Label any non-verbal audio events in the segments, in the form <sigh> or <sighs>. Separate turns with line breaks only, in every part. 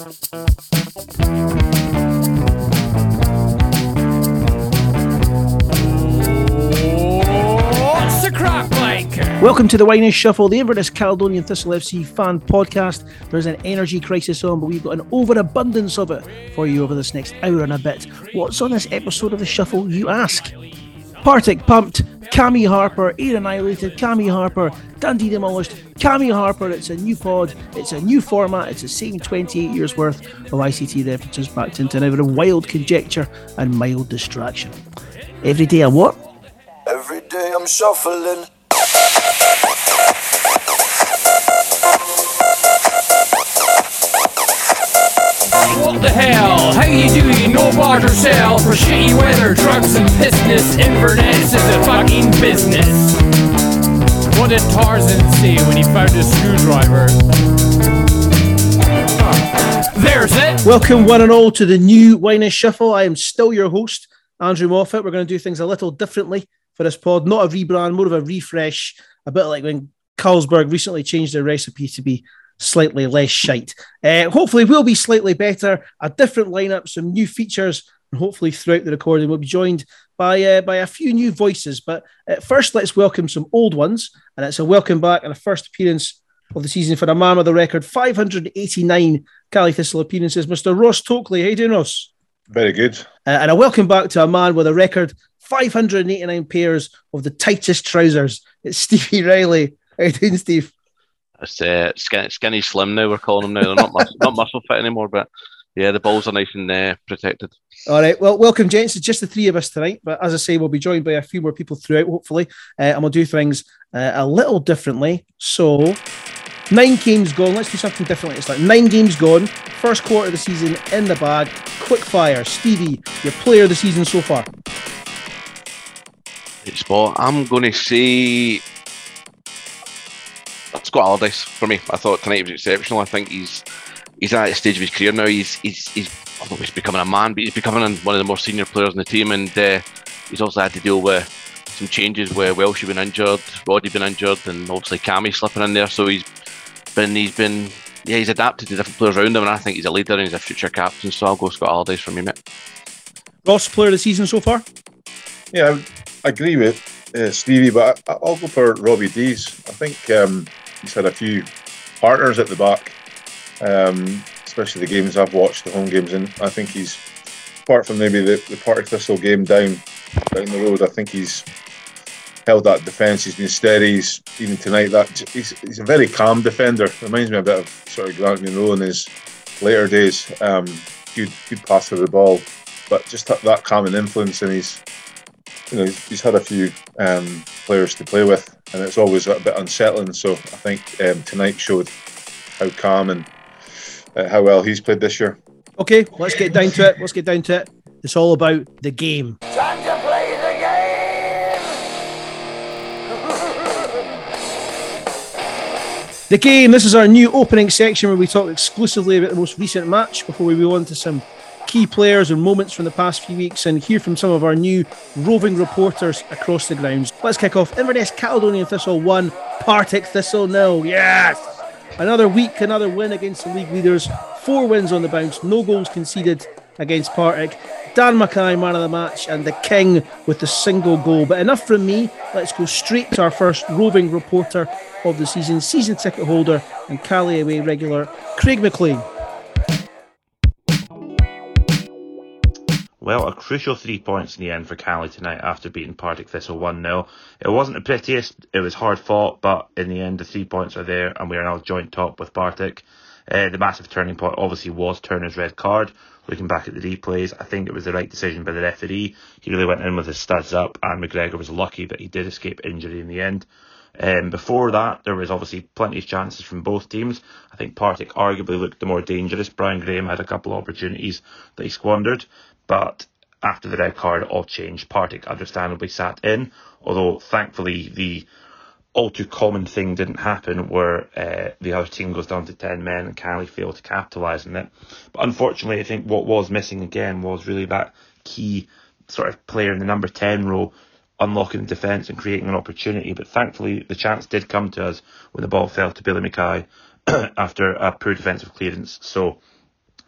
What's the crack like?
Welcome to the Winers Shuffle, the Inverness Caledonian Thistle FC fan podcast. There's an energy crisis on, but we've got an overabundance of it for you over this next hour and a bit. What's on this episode of the Shuffle, you ask? Partick pumped, Cammy Harper, Ayr annihilated, Cammy Harper, Dundee demolished, Cammy Harper. It's a new pod, it's a new format, it's the same 28 years worth of ICT references backed into an ever wild conjecture and mild distraction. Every day I what?
Every day I'm shuffling.
What the hell? How you doing? No barter sell for shitty weather, drugs and business. Inverness is a fucking business. What did Tarzan say when he found his screwdriver? There's it.
Welcome, one and all, to the new Wine and Shuffle. I am still your host, Andrew Moffat. We're going to do things a little differently for this pod. Not a rebrand, more of a refresh. A bit like when Carlsberg recently changed their recipe to be slightly less shite. Uh, hopefully, we'll be slightly better. A different lineup, some new features, and hopefully throughout the recording, we'll be joined by uh, by a few new voices. But uh, first, let's welcome some old ones, and it's a welcome back and a first appearance of the season for a man with a record 589 Cali Thistle appearances, Mr. Ross Tokely. How you doing, Ross?
Very good.
Uh, and a welcome back to a man with a record 589 pairs of the tightest trousers. It's Stevie Riley. How you doing, Steve?
It's uh, skinny, skinny slim now. We're calling them now. They're not mus- not muscle fit anymore, but yeah, the balls are nice and uh, protected.
All right. Well, welcome, gents. It's just the three of us tonight. But as I say, we'll be joined by a few more people throughout, hopefully. Uh, and we'll do things uh, a little differently. So, nine games gone. Let's do something differently. It's like nine games gone. First quarter of the season in the bag. Quick fire. Stevie, your player of the season so far.
Right spot. I'm going to say Scott Allardice for me. I thought tonight was exceptional. I think he's he's at a stage of his career now. He's he's he's, I don't know he's becoming a man, but he's becoming one of the more senior players in the team, and uh, he's also had to deal with some changes where Welsh been injured, Roddy been injured, and obviously Cammy slipping in there. So he's been he's been yeah he's adapted to different players around him, and I think he's a leader and he's a future captain. So I'll go Scott Allardice for me, mate.
Ross, player of the season so far.
Yeah, I agree with uh, Stevie, but I, I'll go for Robbie Deas. I think um, he's had a few partners at the back, um, especially the games I've watched, the home games, and I think he's apart from maybe the, the Partick Thistle game down down the road. I think he's held that defence. He's been steady. He's, even tonight, that he's, he's a very calm defender. Reminds me a bit of sort of Grant Munro in his later days. Um, good good passer of the ball, but just that, that calming influence, and he's you know he's, he's had a few um, players to play with, and it's always a bit unsettling. So I think um, tonight showed how calm and uh, how well he's played this year.
Okay, let's get down to it. Let's get down to it. It's all about the game.
Time to play the game.
The game. This is our new opening section where we talk exclusively about the most recent match before we move on to some key players and moments from the past few weeks and hear from some of our new roving reporters across the grounds. Let's kick off Inverness Caledonian Thistle 1, Partick Thistle nil. Yes! Another week, another win against the league leaders. Four wins on the bounce, no goals conceded against Partick. Dan Mackay, man of the match, and the King with the single goal. But enough from me. Let's go straight to our first roving reporter of the season, season ticket holder and Cali away regular, Craig McLean.
Well, a crucial three points in the end for Cali tonight after beating Partick Thistle 1 0. It wasn't the prettiest, it was hard fought, but in the end, the three points are there and we are now joint top with Partick. Uh, the massive turning point obviously was Turner's red card. Looking back at the replays, I think it was the right decision by the referee. He really went in with his studs up, and McGregor was lucky that he did escape injury in the end. Um, before that, there was obviously plenty of chances from both teams. I think Partick arguably looked the more dangerous. Brian Graham had a couple of opportunities that he squandered, but after the red card, all changed. Partick understandably sat in, although thankfully the all too common thing didn't happen where uh, the other team goes down to 10 men and Cali failed to capitalise on it. But unfortunately, I think what was missing again was really that key sort of player in the number 10 role unlocking the defence and creating an opportunity. But thankfully, the chance did come to us when the ball fell to Billy Mackay <clears throat> after a poor defensive clearance. So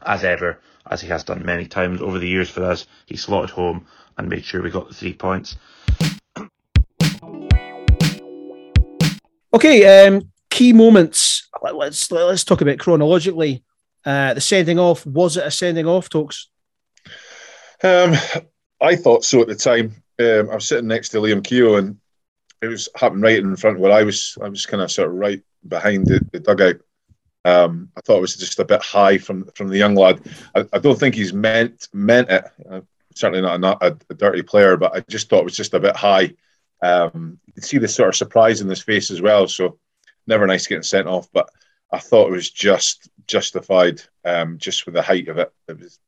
as ever, as he has done many times over the years for us, he slotted home and made sure we got the three points. <clears throat>
Okay, um, key moments. Let's let's talk about chronologically. Uh, the sending off was it a sending off, Tokes?
Um, I thought so at the time. Um, I was sitting next to Liam Keogh, and it was happening right in front of where I was. I was kind of sort of right behind the, the dugout. Um, I thought it was just a bit high from from the young lad. I, I don't think he's meant meant it. Uh, certainly not, not a, a, dirty player, but I just thought it was just a bit high. Um, you can see the sort of surprise in his face as well. So never nice getting sent off, but I thought it was just justified, um, just with the height of it. It was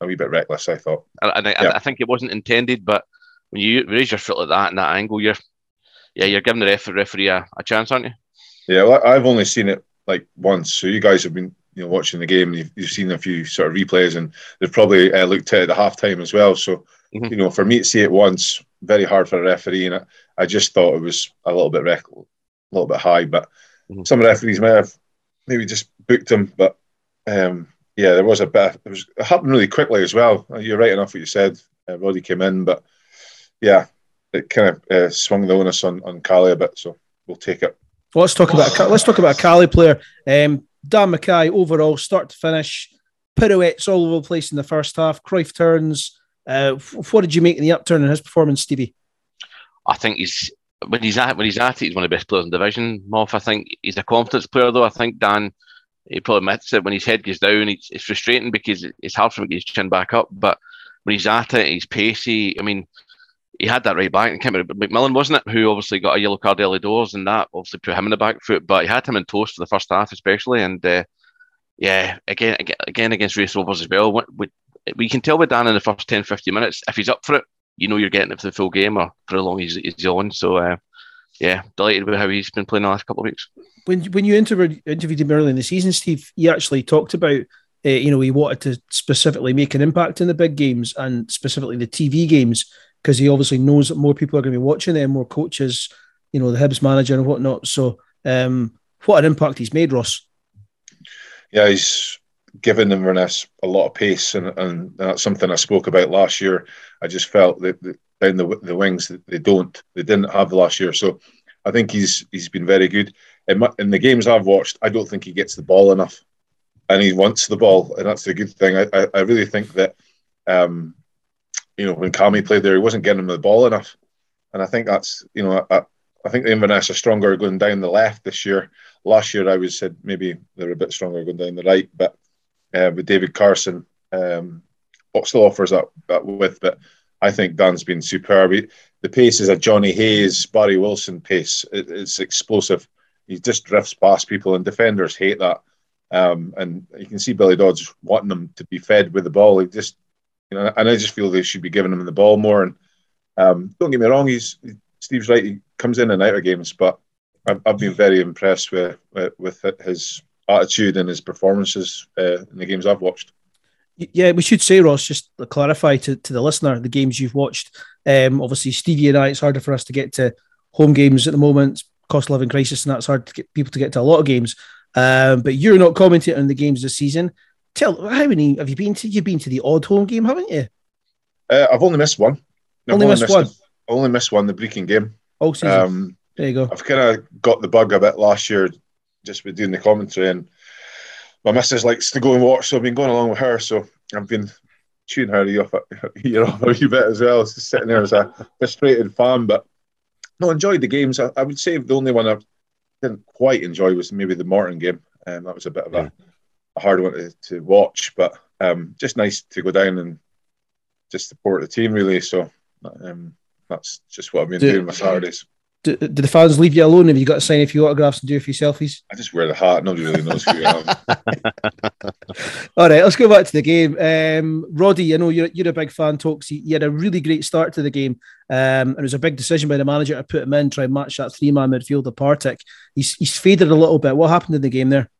a wee bit reckless. I thought,
and I, yeah. I think it wasn't intended, but when you raise your foot like that in that angle, you're yeah, you're giving the referee, referee a, a chance, aren't you?
Yeah, well, I've only seen it like once. So you guys have been you know watching the game and you've, you've seen a few sort of replays and they've probably uh, looked at it at half time as well. So mm-hmm. you know for me to see it once, very hard for a referee, and I, I just thought it was a little bit rec- a little bit high. But mm-hmm. some referees may have maybe just booked him, but um, yeah, there was a bit. It was it happened really quickly as well. You're right enough what you said. Uh, Roddy came in, but yeah, it kind of uh, swung the onus on on Caley a bit. So we'll take it.
Let's talk about let's talk about a Cali player. Um, Dan McKay overall, start to finish, pirouettes all over the place in the first half. Cruyff turns. Uh, what did you make in the upturn in his performance, Stevie?
I think he's when he's at when he's at it, he's one of the best players in the division. Moff, I think he's a confidence player though. I think Dan he probably admits it when his head goes down. It's, it's frustrating because it's hard for him to get his chin back up. But when he's at it, he's pacey. I mean, he had that right back. And McMillan wasn't it, who obviously got a yellow card early doors, and that obviously put him in the back foot. But he had him in toast for the first half, especially. And uh, yeah, again, again against Raith Rovers as well. We, we can tell with Dan in the first 10, 15 minutes if he's up for it. You know, you're getting it for the full game or for how long he's, he's on. So uh, yeah, delighted with how he's been playing the last couple of weeks.
When when you interviewed interviewed him early in the season, Steve, he actually talked about uh, you know he wanted to specifically make an impact in the big games and specifically the TV games because he obviously knows that more people are going to be watching them, more coaches, you know, the Hibs manager and whatnot. So, um, what an impact he's made, Ross.
Yeah, he's given Inverness a lot of pace, and, and that's something I spoke about last year. I just felt that, that down the, the wings they don't, they didn't have last year. So, I think he's he's been very good. In, my, in the games I've watched, I don't think he gets the ball enough, and he wants the ball, and that's a good thing. I, I, I really think that um, you know, when Cammy played there, he wasn't getting him the ball enough. And I think that's, you know, I, I think the Inverness are stronger going down the left this year. Last year, I was said maybe they're a bit stronger going down the right, but uh, with David Carson, um, still offers that, that width. But I think Dan's been superb. He, the pace is a Johnny Hayes, Barry Wilson pace. It, it's explosive. He just drifts past people, and defenders hate that. Um, and you can see Billy Dodds wanting them to be fed with the ball. He just you know, and I just feel they should be giving him the ball more. And um, don't get me wrong, he's Steve's right. He comes in and out of games, but I've, I've been very impressed with, with, his attitude and his performances uh, in the games I've watched.
Yeah, we should say, Ross, just to clarify to, to the listener, the games you've watched. Um, obviously, Stevie and I, it's harder for us to get to home games at the moment. Cost of living crisis, and that's hard to get people to get to a lot of games. Um, but you're not commenting on the games this season. Tell how many have you been to? You've been to the odd home game, haven't you?
Uh, I've only missed one.
I've only, missed, missed one.
The, only missed one. The Brechin game.
Oh, season. Um, there you go.
I've kind of got the bug a bit last year, just with doing the commentary, and my missus likes to go and watch, so I've been going along with her. So I've been tuning her ear off, <laughs> ear off a wee bit as well, just sitting there as a frustrated fan. But no, enjoyed the games. I, I, would say the only one I didn't quite enjoy was maybe the Morton game, and um, that was a bit of a a hard one to, to watch, but um, just nice to go down and just support the team, really. So um, that's just what I've been do, doing my Saturdays.
Do, do, the fans leave you alone? Have you got to sign a few autographs and do a few selfies?
I just wear the hat. Nobody really knows who I am. <laughs>
All right, let's go back to the game. Um, Roddy, I know you're, you're a big fan, Tokes. You had a really great start to the game. Um, and it was a big decision by the manager to put him in, try and match that three man midfield of Partick. He's, he's faded a little bit. What happened in the game there?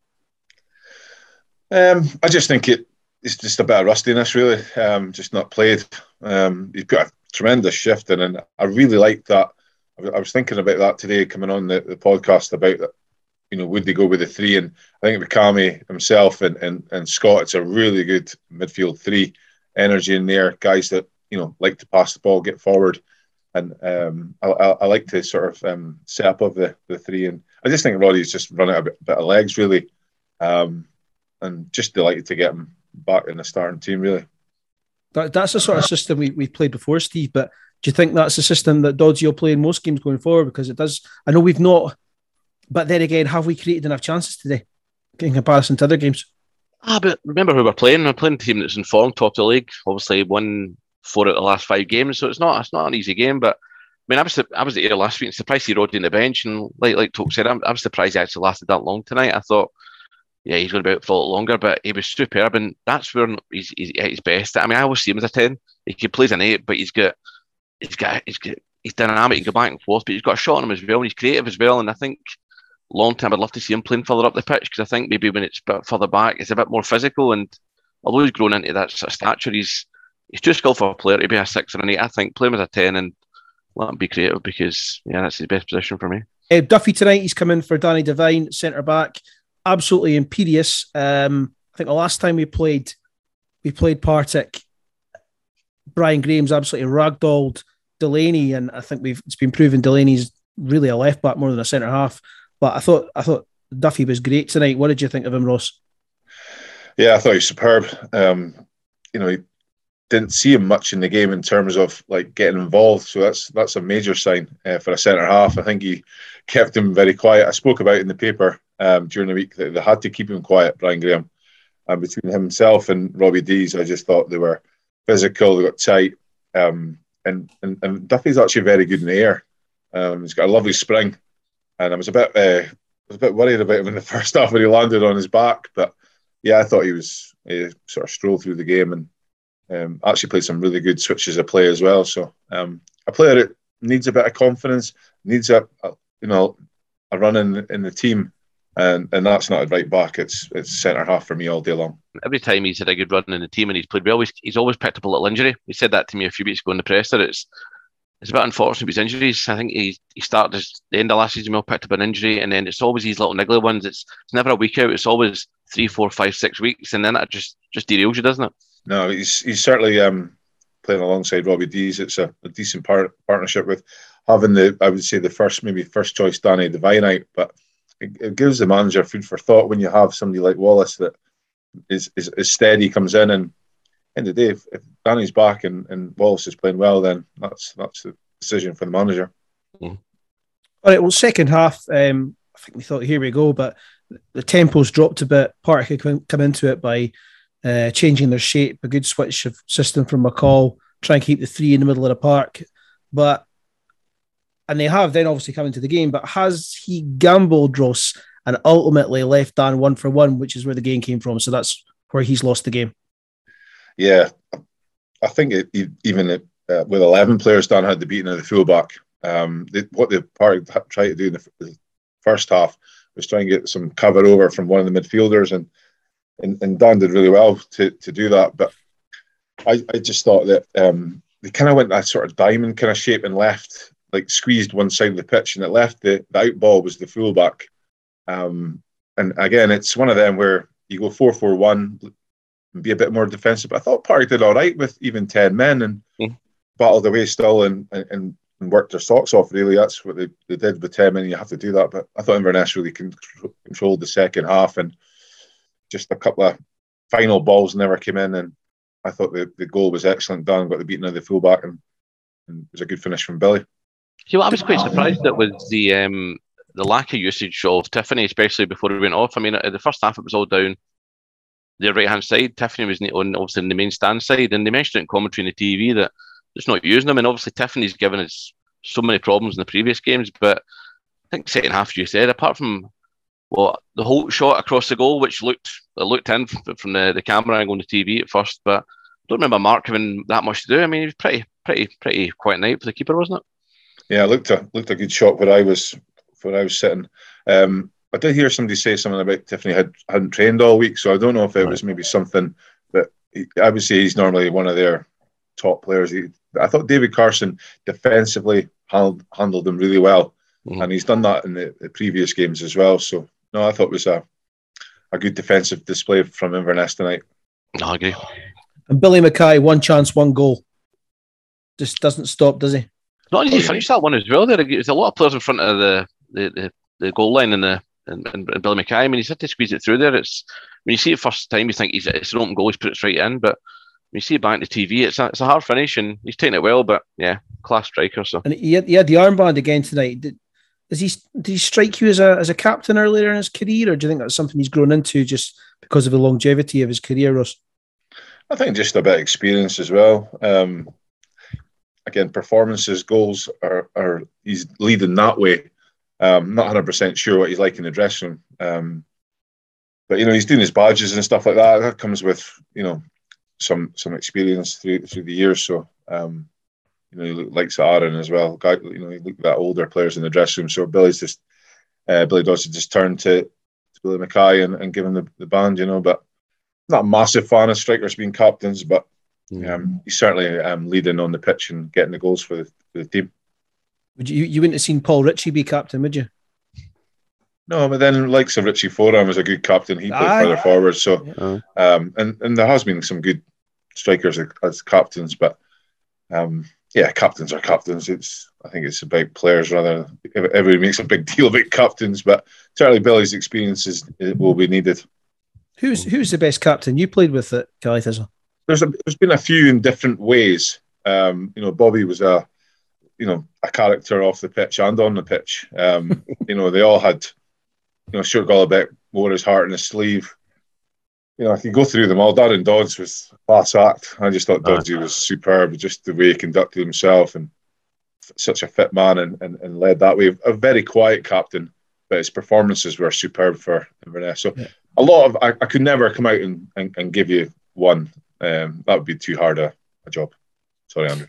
Um, I just think it, it's just a bit of rustiness, really. Um, just not played. Um, he's got a tremendous shift in, and I really like that. I was thinking about that today, coming on the, the podcast about that. you know, would they go with the three? And I think Mikami himself and, and, and Scott, it's a really good midfield three energy in there. Guys that, you know, like to pass the ball, get forward. And um, I, I, I, like to sort of um, set up of the, the three. And I just think Roddy's just running a bit, bit of legs, really. Um, and just delighted to get him back in the starting team, really.
That, that's the sort of system we, we played before, Steve. But do you think that's the system that Doddsy will play in most games going forward? Because it does. I know we've not, but then again, have we created enough chances today in comparison to other games?
Ah, but remember who we're playing? We're playing a team that's in form, top of the league. Obviously, won four out of the last five games, so it's not it's not an easy game. But I mean, I was I was here last week, and surprised he rode in the bench, and like like Toke said, I'm, I was surprised he actually lasted that long tonight. I thought yeah, he's going to be out for a lot longer, but he was superb, and that's where he's, he's at his best. I mean, I always see him as a ten. He can play as an eight, but he's got, he's got, he's got, he's dynamic. He can go back and forth, but he's got a shot on him as well, and he's creative as well. And I think long term, I'd love to see him playing further up the pitch because I think maybe when it's a bit further back, it's a bit more physical. And although he's grown into that sort of stature, he's he's too for a player to be a six or an eight. I think play him as a ten and let him be creative because yeah, that's his best position for me.
Uh, Duffy tonight, he's coming for Danny Devine, centre back absolutely imperious. Um, I think the last time we played, we played Partick. Brian Graham's absolutely ragdolled Delaney, and I think we've it's been proven Delaney's really a left back more than a centre half. But I thought I thought Duffy was great tonight. What did you think of him, Ross?
Yeah, I thought he was superb. Um, you know, he didn't see him much in the game in terms of like getting involved. So that's that's a major sign uh, for a centre half. I think he kept him very quiet. I spoke about in the paper um, during the week that they had to keep him quiet, Brian Graham. And between himself and Robbie Deas, I just thought they were physical, they got tight. Um, and, and, and Duffy's actually very good in the air. Um, he's got a lovely spring. And I was a bit uh, I was a bit worried about him in the <laughs> first half when he landed on his back. But yeah, I thought he was he sort of strolled through the game and um, actually played some really good switches of play as well. So um, a player that needs a bit of confidence, needs a, a you know a run in in the team and and that's not a right back. It's it's centre half for me all day long.
Every time he's had a good run in the team and he's played well, he's, he's always picked up a little injury. He said that to me a few weeks ago in the presser. It's it's a bit unfortunate with his injuries. I think he he started his, the end of last season, well, picked up an injury, and then it's always these little niggly ones. It's it's never a week out. It's always three, four, five, six weeks, and then that just just derails you, doesn't it?
No, he's he's certainly um, playing alongside Robbie Deas. It's a, a decent part, partnership with having the I would say the first maybe first choice Danny Devine out, but it, it, gives the manager food for thought when you have somebody like Wallace that is is, is steady, comes in, and end of the day, if, if Danny's back and, and Wallace is playing well, then that's that's the decision for the manager.
Mm. All right. Well, second half, um, I think we thought here we go, but the tempo's dropped a bit. Park could come, come into it by uh, changing their shape, a good switch of system from McCall, try and keep the three in the middle of the park, but and they have then obviously come into the game, but has he gambled Ross and ultimately left Dan one for one, which is where the game came from? So that's where he's lost the game.
Yeah, I think it, even uh, with 11 players, Dan had the beating of the fullback. Um, they, what tried to do in the, the, first half was try and get some cover over from one of the midfielders, and and, and Dan did really well to, to do that. But I, I just thought that um, they kind of went that sort of diamond kind of shape and left like squeezed one side of the pitch and it left the, the out ball was the fullback. Um, and again, it's one of them where you go 4 4 1 and be a bit more defensive. But I thought Park did all right with even 10 men and mm. battled away still and, and, and worked their socks off, really. That's what they, they did with 10 men. You have to do that. But I thought Inverness really controlled the second half and just a couple of final balls never came in. And I thought the, the goal was excellent done, got the beating of the fullback and, and it was a good finish from Billy.
See, well, I was quite surprised that was the um, the lack of usage of Tiffoney, especially before we went off. I mean, at the first half it was all down the right hand side. Tiffoney was on obviously in the main stand side, and they mentioned it in commentary on the TV that it's not using them. And obviously, Tiffoney's given us so many problems in the previous games. But I think second half, you said, apart from well, the whole shot across the goal, which looked it looked in from the, the camera angle on the TV at first, but I don't remember Mark having that much to do. I mean, he was pretty, pretty, pretty quiet night for the keeper, wasn't it?
Yeah, looked a looked a good shot where I was where I was sitting. Um, I did hear somebody say something about Tiffoney had hadn't trained all week, so I don't know if it was maybe something that he, I would say he's normally one of their top players. He, I thought David Carson defensively handled, handled him really well, mm-hmm. and he's done that in the, the, previous games as well. So no, I thought it was a a good defensive display from Inverness tonight.
No, I agree.
And Billy Mackay, one chance, one goal. Just doesn't stop, does he?
Not easy to finish that one as well. There, there's a lot of players in front of the the, the, the goal line and the and, and, and Billy McKay. I mean, he's had to squeeze it through there. It's when you see it first time, you think he's it's an open goal. He's put it straight in, but when you see it back on the TV, it's a, it's a hard finish, and he's taking it well. But yeah, class striker. So
And he had, he had the armband again tonight. Did, is he, did he strike you as a, as a captain earlier in his career, or do you think that's something he's grown into just because of the longevity of his career, Ross?
I think just a bit of experience as well. Um, again, performances, goals are, are he's leading that way. Um, not 100% sure what he's like in the dressing room. Um, but, you know, he's doing his badges and stuff like that. That comes with, you know, some some experience through through the years. So, um, you know, he likes Aaron as well. Guy, you know, he looked at older players in the dressing room. So Billy's just, uh, Billy Dodson just turned to, to Billy Mackay and, and give him the, the band, you know, but not a massive fan of strikers being captains, but um, he's certainly um, leading on the pitch and getting the goals for the, for the team.
Would you you wouldn't have seen Paul Ritchie be captain, would you?
No, but then likes of Richie Foran was a good captain. He played
Aye.
further forward, so
uh,
um, and and there has been some good strikers as, as captains, but um, yeah, captains are captains. It's I think it's about players rather. Everybody makes a big <laughs> deal about captains, but certainly Billy's experiences uh, will be needed.
Who's who's the best captain you played with at Cali Thistle?
There's a, there's been a few in different ways. Um, you know, Bobby was a you know a character off the pitch and on the pitch. Um, <laughs> you know, they all had you know Stuart wore his heart in his sleeve. You know, if you go through them all, Darren Dodds was class act. I just thought Doddsy was superb, just the way he conducted himself and f- such a fit man and, and, and led that way. A very quiet captain, but his performances were superb for Inverness. So
Yeah.
a lot of I, I could never come out and, and, and give you one. Um, that would be too hard a, a job. Sorry, Andrew.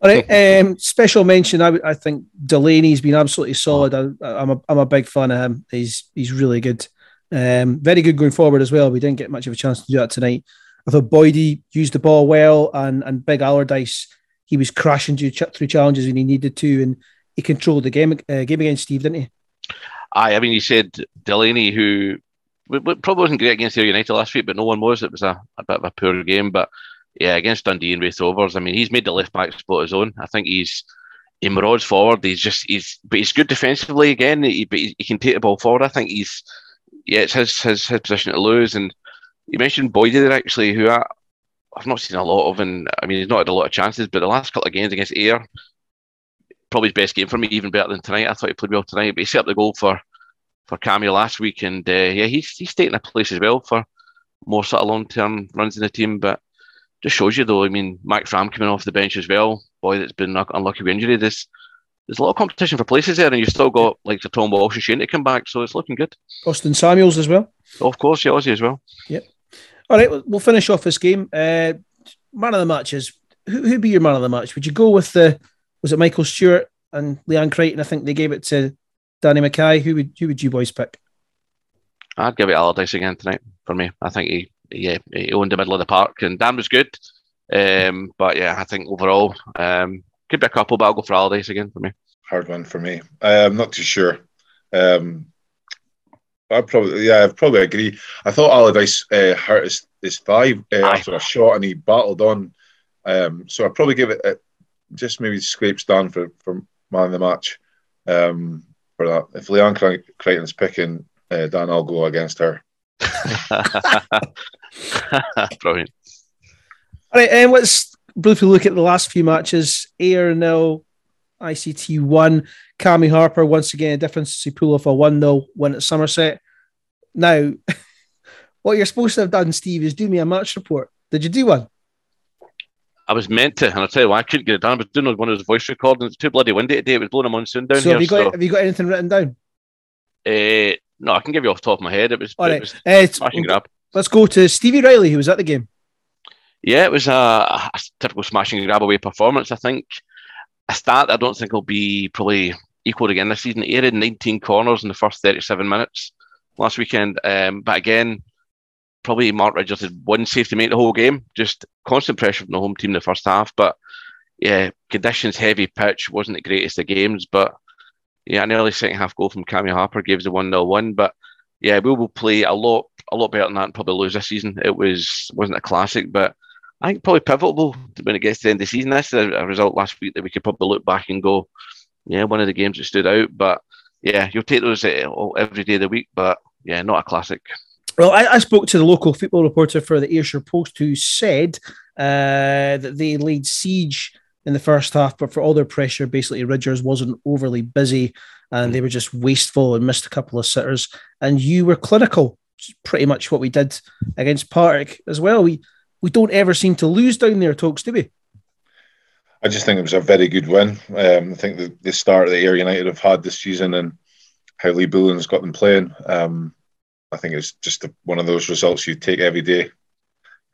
All right. Um, special mention. I, I think Delaney's been absolutely solid. I, I'm a I'm a big fan of him. He's he's really good. Um, very good going forward as well. We didn't get much of a chance to do that tonight. I thought Boydie used the ball well, and and Big Allardice he was crashing through, through challenges when he needed to, and he controlled the game uh, game against Steve, didn't he?
Aye, I mean, you said Delaney, who w- w- probably wasn't great against United last week, but no one was. It was a, a bit of a poor game, but yeah, against Dundee and Raith Rovers, I mean, he's made the left back spot his own. I think he's he marauds forward. He's just he's but he's good defensively again. He, but he, he can take the ball forward. I think he's yeah, it's his his, his position to lose. And you mentioned Boydie there actually, who I, I've not seen a lot of, and I mean, he's not had a lot of chances, but the last couple of games against Ayr, probably his best game for me, even better than tonight. I thought he played well tonight, but he set up the goal for for Cameo last week, and uh, yeah, he's he's taking a place as well for more sort of long term runs in the team. But just shows you though. I mean, Max Ram coming off the bench as well. Boy, that's been unlucky with injury. This there's a lot of competition for places there, and you've still got like the Tom Walsh and Shane to come back, so it's looking good.
Austin Samuels as well.
Of course, yeah, Aussie as well. Yep.
All right, we'll- finish off this game. Uh, man of the matches. Who who'd be your man of the match? Would you go with the was it Michael Stewart and Leanne Crichton? I think they gave it to Danny Mackay. Who would who would you boys pick?
I'd give it Allardice again tonight for me. I think he, yeah, he owned the middle of the park, and Dan was good. Um, but yeah, I think overall, um, could be a couple, but I'll go for Allardice again for me.
Hard one for me. I'm not too sure. Um, I probably, yeah, I probably agree. I thought Allardice uh, hurt his, his thigh uh,
Aye.
after a shot, and he battled on. Um, so I'd probably give it a, just maybe scrapes down for for man of the match um, for that. If Leon Cri- Crichton's picking uh, Dan, I'll go against her. <laughs>
Brilliant.
All right, um, let's briefly look at the last few matches. Ayr nil, ICT one. Cammy Harper once again a difference to pull off a one 0 win at Somerset. Now, <laughs> what you're supposed to have done, Steve, is do me a match report. Did you do one?
I was meant to, and I'll tell you why I couldn't get it done. I was doing one of those voice recordings. It was too bloody windy today. It was blowing a monsoon down
so
here.
have you got
so,
have you got anything written down?
uh, no, I can give you off the top of my head. It was,
All right,
was
uh,
smash grab.
let's go to Stevie Riley, who was at the game.
Yeah, it was a, a typical smashing and grab away performance. I think a start I don't think will be probably equalled again this season. He had 19 corners in the first 37 minutes last weekend. Um, but again, probably Mark Ridgers had one save to make the whole game. Just constant pressure from the home team in the first half. But yeah, conditions, heavy pitch, wasn't the greatest of games. But yeah, an early second half goal from Cammy Harper gives a 1 0 1. But yeah, we will play a lot, a lot better than that and probably lose this season. It was wasn't a classic, but I think probably pivotal when it gets to the end of the season. That's a, a result last week that we could probably look back and go, yeah, one of the games that stood out. But yeah, you'll take those uh, every day of the week, but yeah, not a classic.
Well, I, I spoke to the local football reporter for the Ayrshire Post who said uh, that they laid siege in the first half, but for all their pressure, basically Ridgers wasn't overly busy and they were just wasteful and missed a couple of sitters. And you were clinical, pretty much what we did against Partick as well. We we don't ever seem to lose down there, Tokes, do we?
I just think it was a very good win. Um, I think the, the start that Ayr United have had this season and how Lee Bullen's got them playing, um, I think it's just a, one of those results you take every day.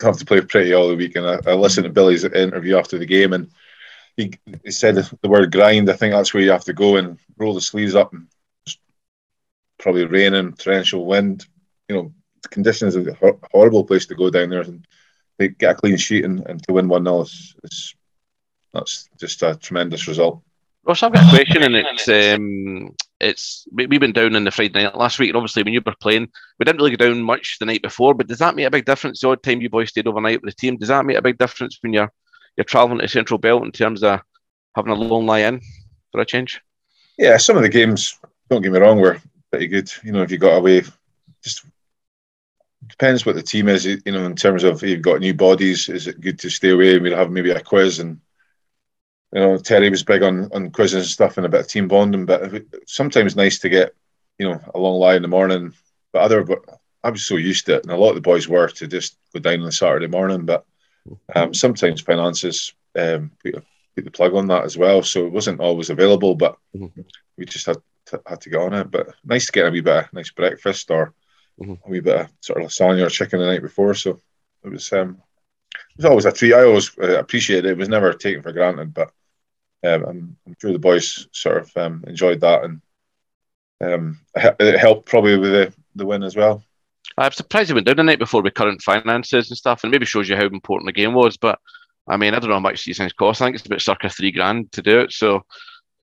Have to play pretty all the week. And I, I listened to Billy's interview after the game, and he, he said the word grind. I think that's where you have to go and roll the sleeves up and probably raining, torrential wind. You know, the conditions are a horrible place to go down there and they get a clean sheet and, and to win 1 0 is, is, that's just a tremendous result.
Ross, I've got a question, and it's um, it's we, have been down in the Friday night last week, and obviously when you were playing, we didn't really go down much the night before. But does that make a big difference? The odd time you boys stayed overnight with the team, does that make a big difference when you're you're travelling to Central Belt in terms of having a long lie in for a change?
Yeah, some of the games, don't get me wrong, were pretty good. You know, if you got away, just depends what the team is. You know, in terms of you've got new bodies, is it good to stay away? And we'll have maybe a quiz, and you know, Terry was big on on quizzes and stuff, and a bit of team bonding. But sometimes nice to get you know a long lie in the morning. But other, but I was so used to it, and a lot of the boys were to just go down on a Saturday morning. But um, sometimes finances um, put, put, the plug on that as well, so it wasn't always available. But mm-hmm. we just had to, had to get on it. But nice to get a wee bit of nice breakfast or mm-hmm. a wee bit of sort of lasagna or chicken the night before. So it was um, it was always a treat. I always uh, appreciated it. It was never taken for granted, but I'm, I'm, sure the boys sort of um, enjoyed that and um, it helped probably with the, the win as well.
I'm surprised he went down the night before with current finances and stuff, and maybe shows you how important the game was. But I mean, I don't know how much these things cost. I think it's about circa three grand to do it. So, I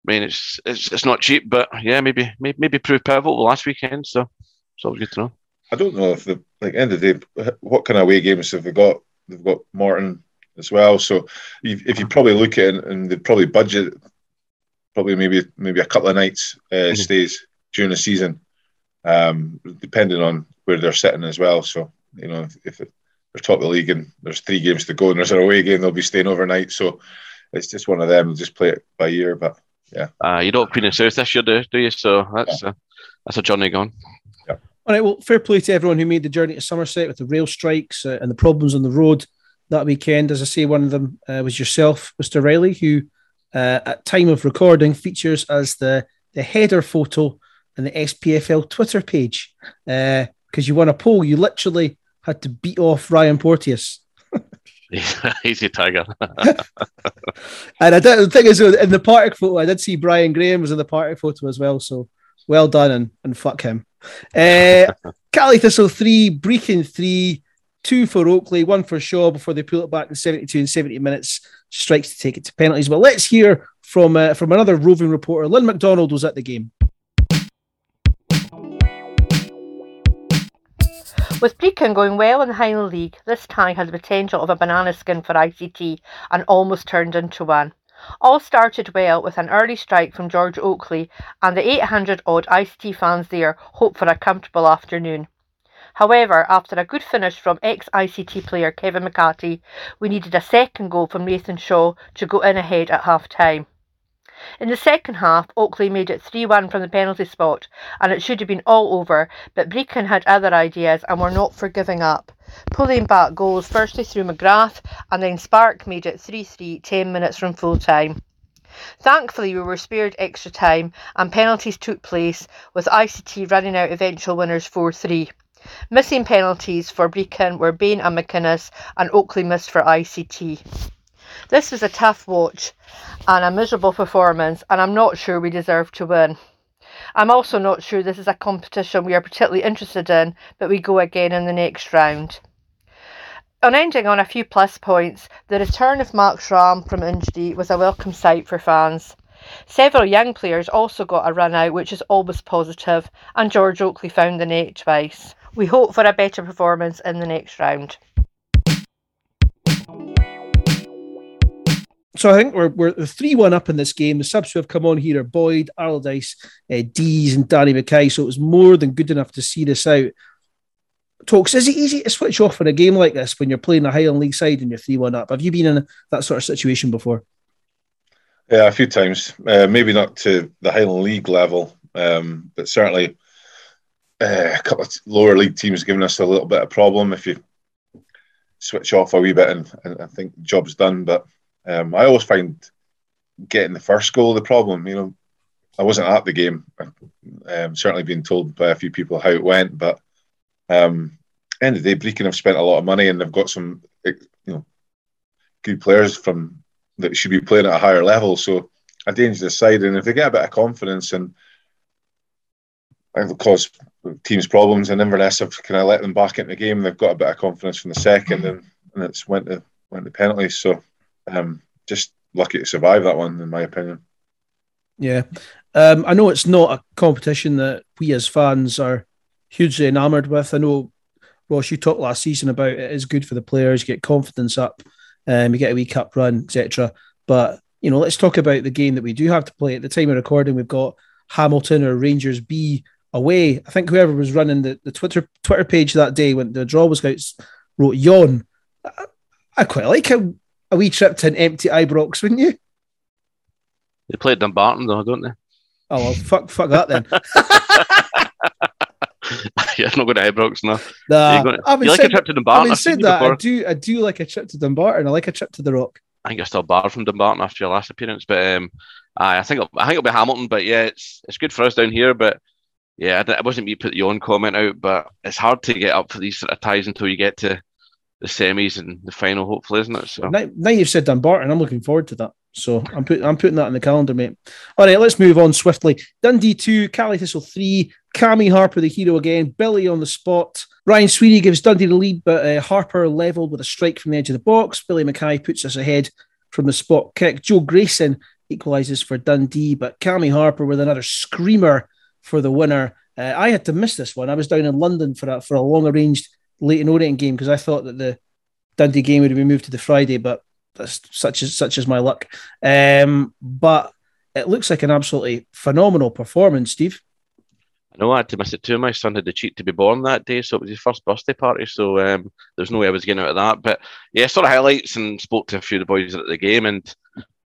mean, it's it's, it's not cheap, but yeah, maybe maybe, maybe prove pivotal last weekend. So, it's always good to know.
I don't know if the like end of the day, what kind of away games have they got? They've got Morton as well. So, if you probably look at it and they probably budget probably maybe maybe a couple of nights uh, mm-hmm. stays during the season, um, depending on where they're sitting as well. So you know if, if they're top of the league and there's three games to go and there's an away game, they'll be staying overnight. So it's just one of them. We'll just play it by ear. But yeah,
uh, you don't Queen and South this year, do, do you? So that's yeah. uh, that's a journey gone.
Yeah. All right. Well, fair play to everyone who made the journey to Somerset with the rail strikes uh, and the problems on the road that weekend. As I say, one of them uh, was yourself, Mr. Riley, who uh, at time of recording features as the the header photo and the SPFL Twitter page because uh, you won a poll. You literally had to beat off Ryan Porteous.
Easy tiger. <laughs>
and I did, the thing is, in the Partick photo, I did see Brian Graham was in the Partick photo as well. So well done and, and fuck him. Uh, Caley Thistle three, Brechin three, two for Oakley, one for Shaw before they pull it back in 72 and 70 minutes. Strikes to take it to penalties. But let's hear from uh, from another roving reporter. Lynn McDonald was at the game.
With Brechin going well in the Highland League, this tie had the potential of a banana skin for ICT and almost turned into one. All started well with an early strike from George Oakley, and the 800 odd ICT fans there hoped for a comfortable afternoon. However, after a good finish from ex ICT player Kevin McCarthy, we needed a second goal from Nathan Shaw to go in ahead at half time. In the second half, Oakley made it 3 1 from the penalty spot, and it should have been all over, but Brechin had other ideas and were not for giving up. Pulling back goals firstly through McGrath, and then Spark made it 3 3 10 minutes from full time. Thankfully, we were spared extra time, and penalties took place, with ICT running out eventual winners 4 3. Missing penalties for Brechin were Bain and McInnes, and Oakley missed for ICT. This was a tough watch and a miserable performance, and I'm not sure we deserve to win. I'm also not sure this is a competition we are particularly interested in, but we go again in the next round. On ending on a few plus points, the return of Mark Schramm from injury was a welcome sight for fans. Several young players also got a run out, which is always positive, and George Oakley found the net twice. We hope for a better performance in the next round.
So I think we're we're three one up in this game. The subs who have come on here are Boyd, Allardice, uh, Deas, and Danny Mackay. So it was more than good enough to see this out. Tokes, is it easy to switch off in a game like this when you're playing a Highland League side and you're 3 1 up? Have you been in that sort of situation before?
Yeah, a few times. Uh, maybe not to the Highland League level, um, but certainly uh, a couple of lower league teams giving us a little bit of problem if you switch off a wee bit and, and I think job's done. But um, I always find getting the first goal the problem. You know, I wasn't at the game. Um, certainly been told by a few people how it went, but um, end of the day, Brechin have spent a lot of money and they've got some, you know, good players from that should be playing at a higher level. So a dangerous side, and if they get a bit of confidence and it'll cause teams problems, and Inverness have kind of let them back into the game. They've got a bit of confidence from the second, and, and it's went to went to penalties. So um, just lucky to survive that one, in my opinion.
Yeah, um, I know it's not a competition that we as fans are hugely enamoured with. I know, Ross, you talked last season about it is good for the players, you get confidence up, um, you get a wee cup run, etc. But you know, let's talk about the game that we do have to play. At the time of recording, we've got Hamilton or Rangers B away. I think whoever was running the, the Twitter Twitter page that day when the draw was out wrote yawn. I, I quite like a, a wee trip to an empty Ibrox, wouldn't you?
They played Dumbarton though, don't they?
Oh well, fuck, fuck that then. <laughs>
yeah, I'm not going to Ibrox now.
Nah,
Going to,
having
you like
said,
a trip to Dumbarton? Seen
said that, I do, I do like a trip to Dumbarton. I like a trip to the Rock.
I think you're still barred from Dumbarton after your last appearance, but um, aye, I think I think it'll be Hamilton. But yeah, it's it's good for us down here. But yeah, I wasn't me put the own comment out, but it's hard to get up for these sort of ties until you get to the semis and the final, hopefully, isn't it? So
Now, now you've said Dumbarton, I'm looking forward to that. So I'm putting I'm putting that in the calendar, mate. All right, let's move on swiftly. Dundee two, Cali Thistle three, Cammy Harper the hero again, Billy on the spot. Ryan Sweeney gives Dundee the lead, but uh, Harper leveled with a strike from the edge of the box. Billy Mackay puts us ahead from the spot kick. Joe Grayson equalises for Dundee, but Cammy Harper with another screamer for the winner. Uh, I had to miss this one. I was down in London for a, for a long arranged Leyton Orient game because I thought that the Dundee game would be moved to the Friday, but that's such as such as my luck. Um, but it looks like an absolutely phenomenal performance, Steve.
I know I had to miss it too. My son had the cheat to be born that day, so it was his first birthday party. So um, there's no way I was getting out of that. But yeah, sort of highlights and spoke to a few of the boys at the game, and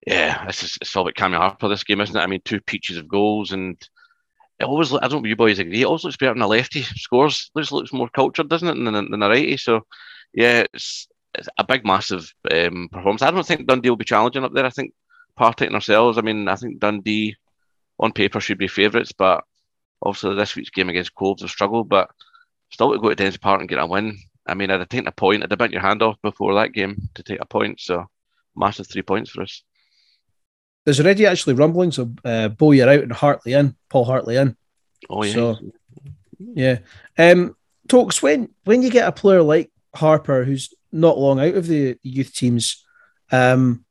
yeah, it's just, it's all about Cammy Harper this game, isn't it? I mean, two peaches of goals, and it always I don't know if you boys agree. It always looks better when a lefty scores. Looks looks more cultured, doesn't it, than, than a righty? So yeah, it's, it's a big, massive um, performance. I don't think Dundee will be challenging up there. I think Partick and ourselves. I mean, I think Dundee on paper should be favourites, but obviously this week's game against Coves have struggled, but still to go to Dens Park and get a win. I mean, I'd have taken a point. I'd have bent your hand off before that game to take a point. So massive three points for us.
There's already actually rumblings of uh, Bowyer out and Hartley in, Paul Hartley in.
Oh yeah,
So, yeah. Um, Tokes, when, when you get a player like Harper who's not long out of the youth teams, um,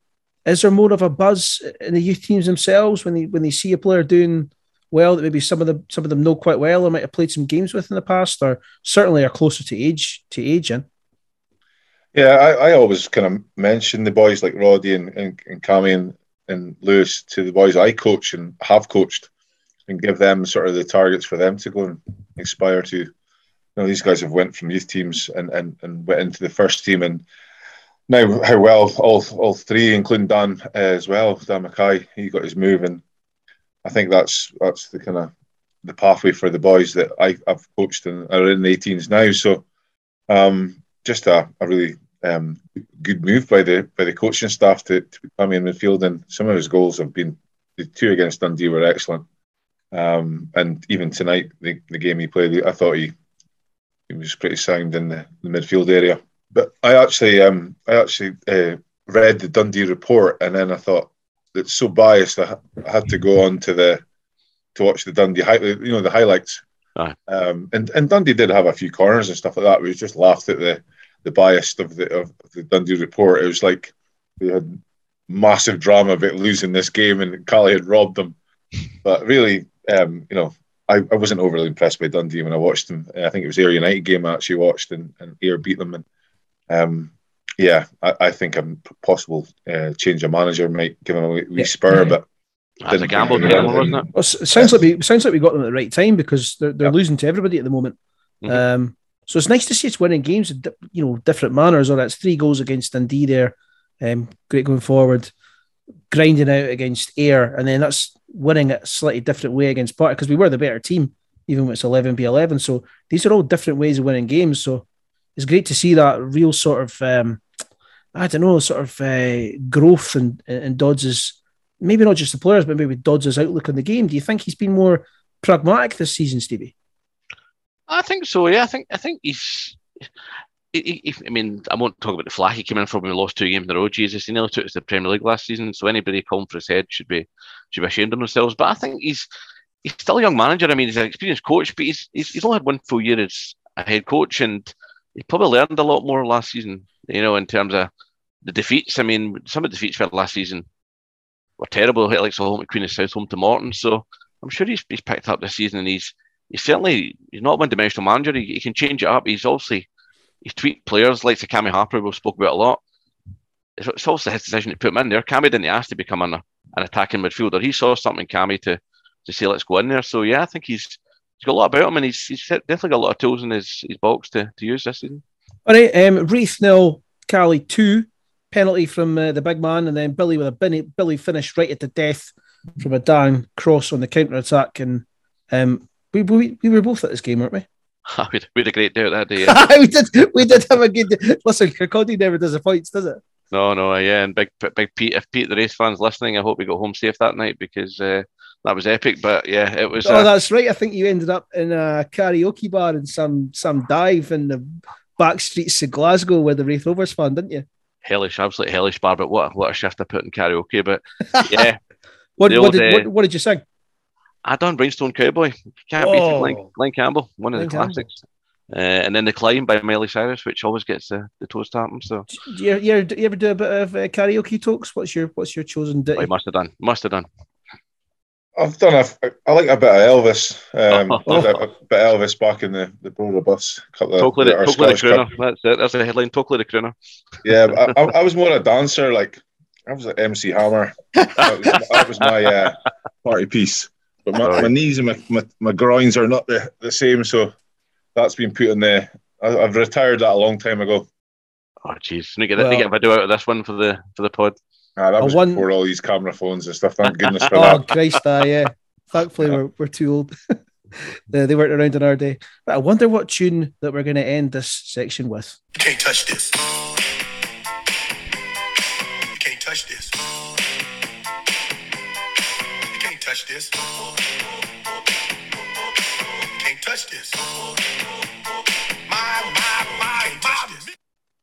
is there more of a buzz in the youth teams themselves when they when they see a player doing well that maybe some of them some of them know quite well or might have played some games with in the past or certainly are closer to age to age in?
Yeah, I, I always kind of mention the boys like Roddy and, and, and Cammy and, and Lewis to the boys I coach and have coached and give them sort of the targets for them to go and aspire to. You know, these guys have went from youth teams and, and, and went into the first team and now how well all all three, including Dan uh, as well, Dan Mackay, he got his move and I think that's that's the kind of the pathway for the boys that I, I've coached and are in the 18s now. So um, just a, a really um, good move by the by the coaching staff to, to come in midfield, and some of his goals have been the two against Dundee were excellent. Um, and even tonight, the, the game he played, I thought he he was pretty sound in the, the midfield area. But I actually um, I actually uh, read the Dundee report, and then I thought it's so biased. I, I had to go on to the to watch the Dundee, you know, the highlights. Um, and and Dundee did have a few corners and stuff like that. We just laughed at the the bias of the of the Dundee report. It was like they had massive drama about losing this game and Cali had robbed them. But really, um, you know, I, I wasn't overly impressed by Dundee when I watched them. I think it was Ayr United game I actually watched and, and Ayr beat them. And um, yeah, I, I think a possible uh, change of manager might give them a wee
Yeah.
spur, but
That's a gamble, gamble, wasn't it?
Well, it sounds like we sounds like we got them at the right time because they're, they're
Yeah.
losing to everybody at the moment.
Mhm.
Um, so it's nice to see it's winning games, in you know, different manners. Or that's three goals against Dundee there, um, great going forward, grinding out against Ayr, and then that's winning a slightly different way against Partick because we were the better team, even when it's eleven v eleven. So these are all different ways of winning games. So it's great to see that real sort of, um, I don't know, sort of uh, growth in, in Dodds's maybe not just the players, but maybe Dodds' outlook on the game. Do you think he's been more pragmatic this season, Stevie?
I think so. Yeah, I think I think he's. He, he, I mean, I won't talk about the flack he came in from when we lost two games in a row. Jesus, he nearly took us to the Premier League last season. So anybody calling for his head should be should be ashamed of themselves. But I think he's he's still a young manager. I mean, he's an experienced coach, but he's he's, he's only had one full year as a head coach, and he probably learned a lot more last season. You know, in terms of the defeats. I mean, some of the defeats had last season were terrible. So home to Queen of South, home to Morton. So I'm sure he's he's picked up this season, and he's he's certainly he's not a one-dimensional manager. He, he can change it up. He's obviously he's tweaked players like Cammy Harper we've spoke about a lot. It's, it's also his decision to put him in there. Cammy didn't ask to become an, an attacking midfielder. He saw something in Cammy to to say let's go in there. So yeah, I think he's he's got a lot about him, and he's he's definitely got a lot of tools in his, his box to, to use this season.
All right, um, nil, Caley two, penalty from uh, the big man, and then Billy with a Billy, Billy finish right at the death from a down cross on the counter attack, and um, we, we we were both at this game, weren't we? <laughs> <laughs>
we, had, a great day out that day. Yeah. <laughs>
we did we did have a good. Day. Listen, Kirkcaldy never disappoints, does it?
No, no, yeah, and big, big Pete. If Pete, the Raith fans listening, I hope we got home safe that night because uh, that was epic. But yeah, it was.
Oh,
Uh,
that's right. I think you ended up in a karaoke bar in some some dive in the back streets of Glasgow where the Raith Rovers fan, didn't you?
hellish, absolutely hellish bar. But what what a shift I put in karaoke. But yeah,
What, what,
old,
did,
uh,
what, what did you sing?
I done Rhinestone Cowboy. Can't beat it.
Oh.
Glenn, Glen Campbell, one of
Glenn
the classics. Uh, and then the climb by Miley Cyrus, which always gets the, the toes tapping. So
Do you, you, you ever do a bit of uh, karaoke Tokes? What's your what's your chosen ditty?
I must have done, must have done.
I've done a. I like a bit of Elvis. Um,
Oh.
a, bit, a bit of Elvis back in the the Broder bus. A couple of
Totally, the, totally the crooner. That's it. That's the headline. Totally the crooner.
Yeah, I, <laughs> I, I was more a dancer. Like I was an MC Hammer. That was, that was my uh, party piece. But my,
Right.
my knees and my, my, my groins are not the, the same, so that's been put in there. I, I've retired that a long time ago.
Oh, jeez. Need to get, need to get a video out of this one for the for the pod.
Ah, that
Oh,
was
one-
before all these camera phones and stuff. Thank <laughs> goodness for that. Oh.
Christ, uh, yeah. Thankfully, we're, we're too old. <laughs> they, they weren't around in our day. But I wonder what tune that we're going to end this section with.
You can't touch this. You can't touch this. This. Can't touch this. My, my, my, my.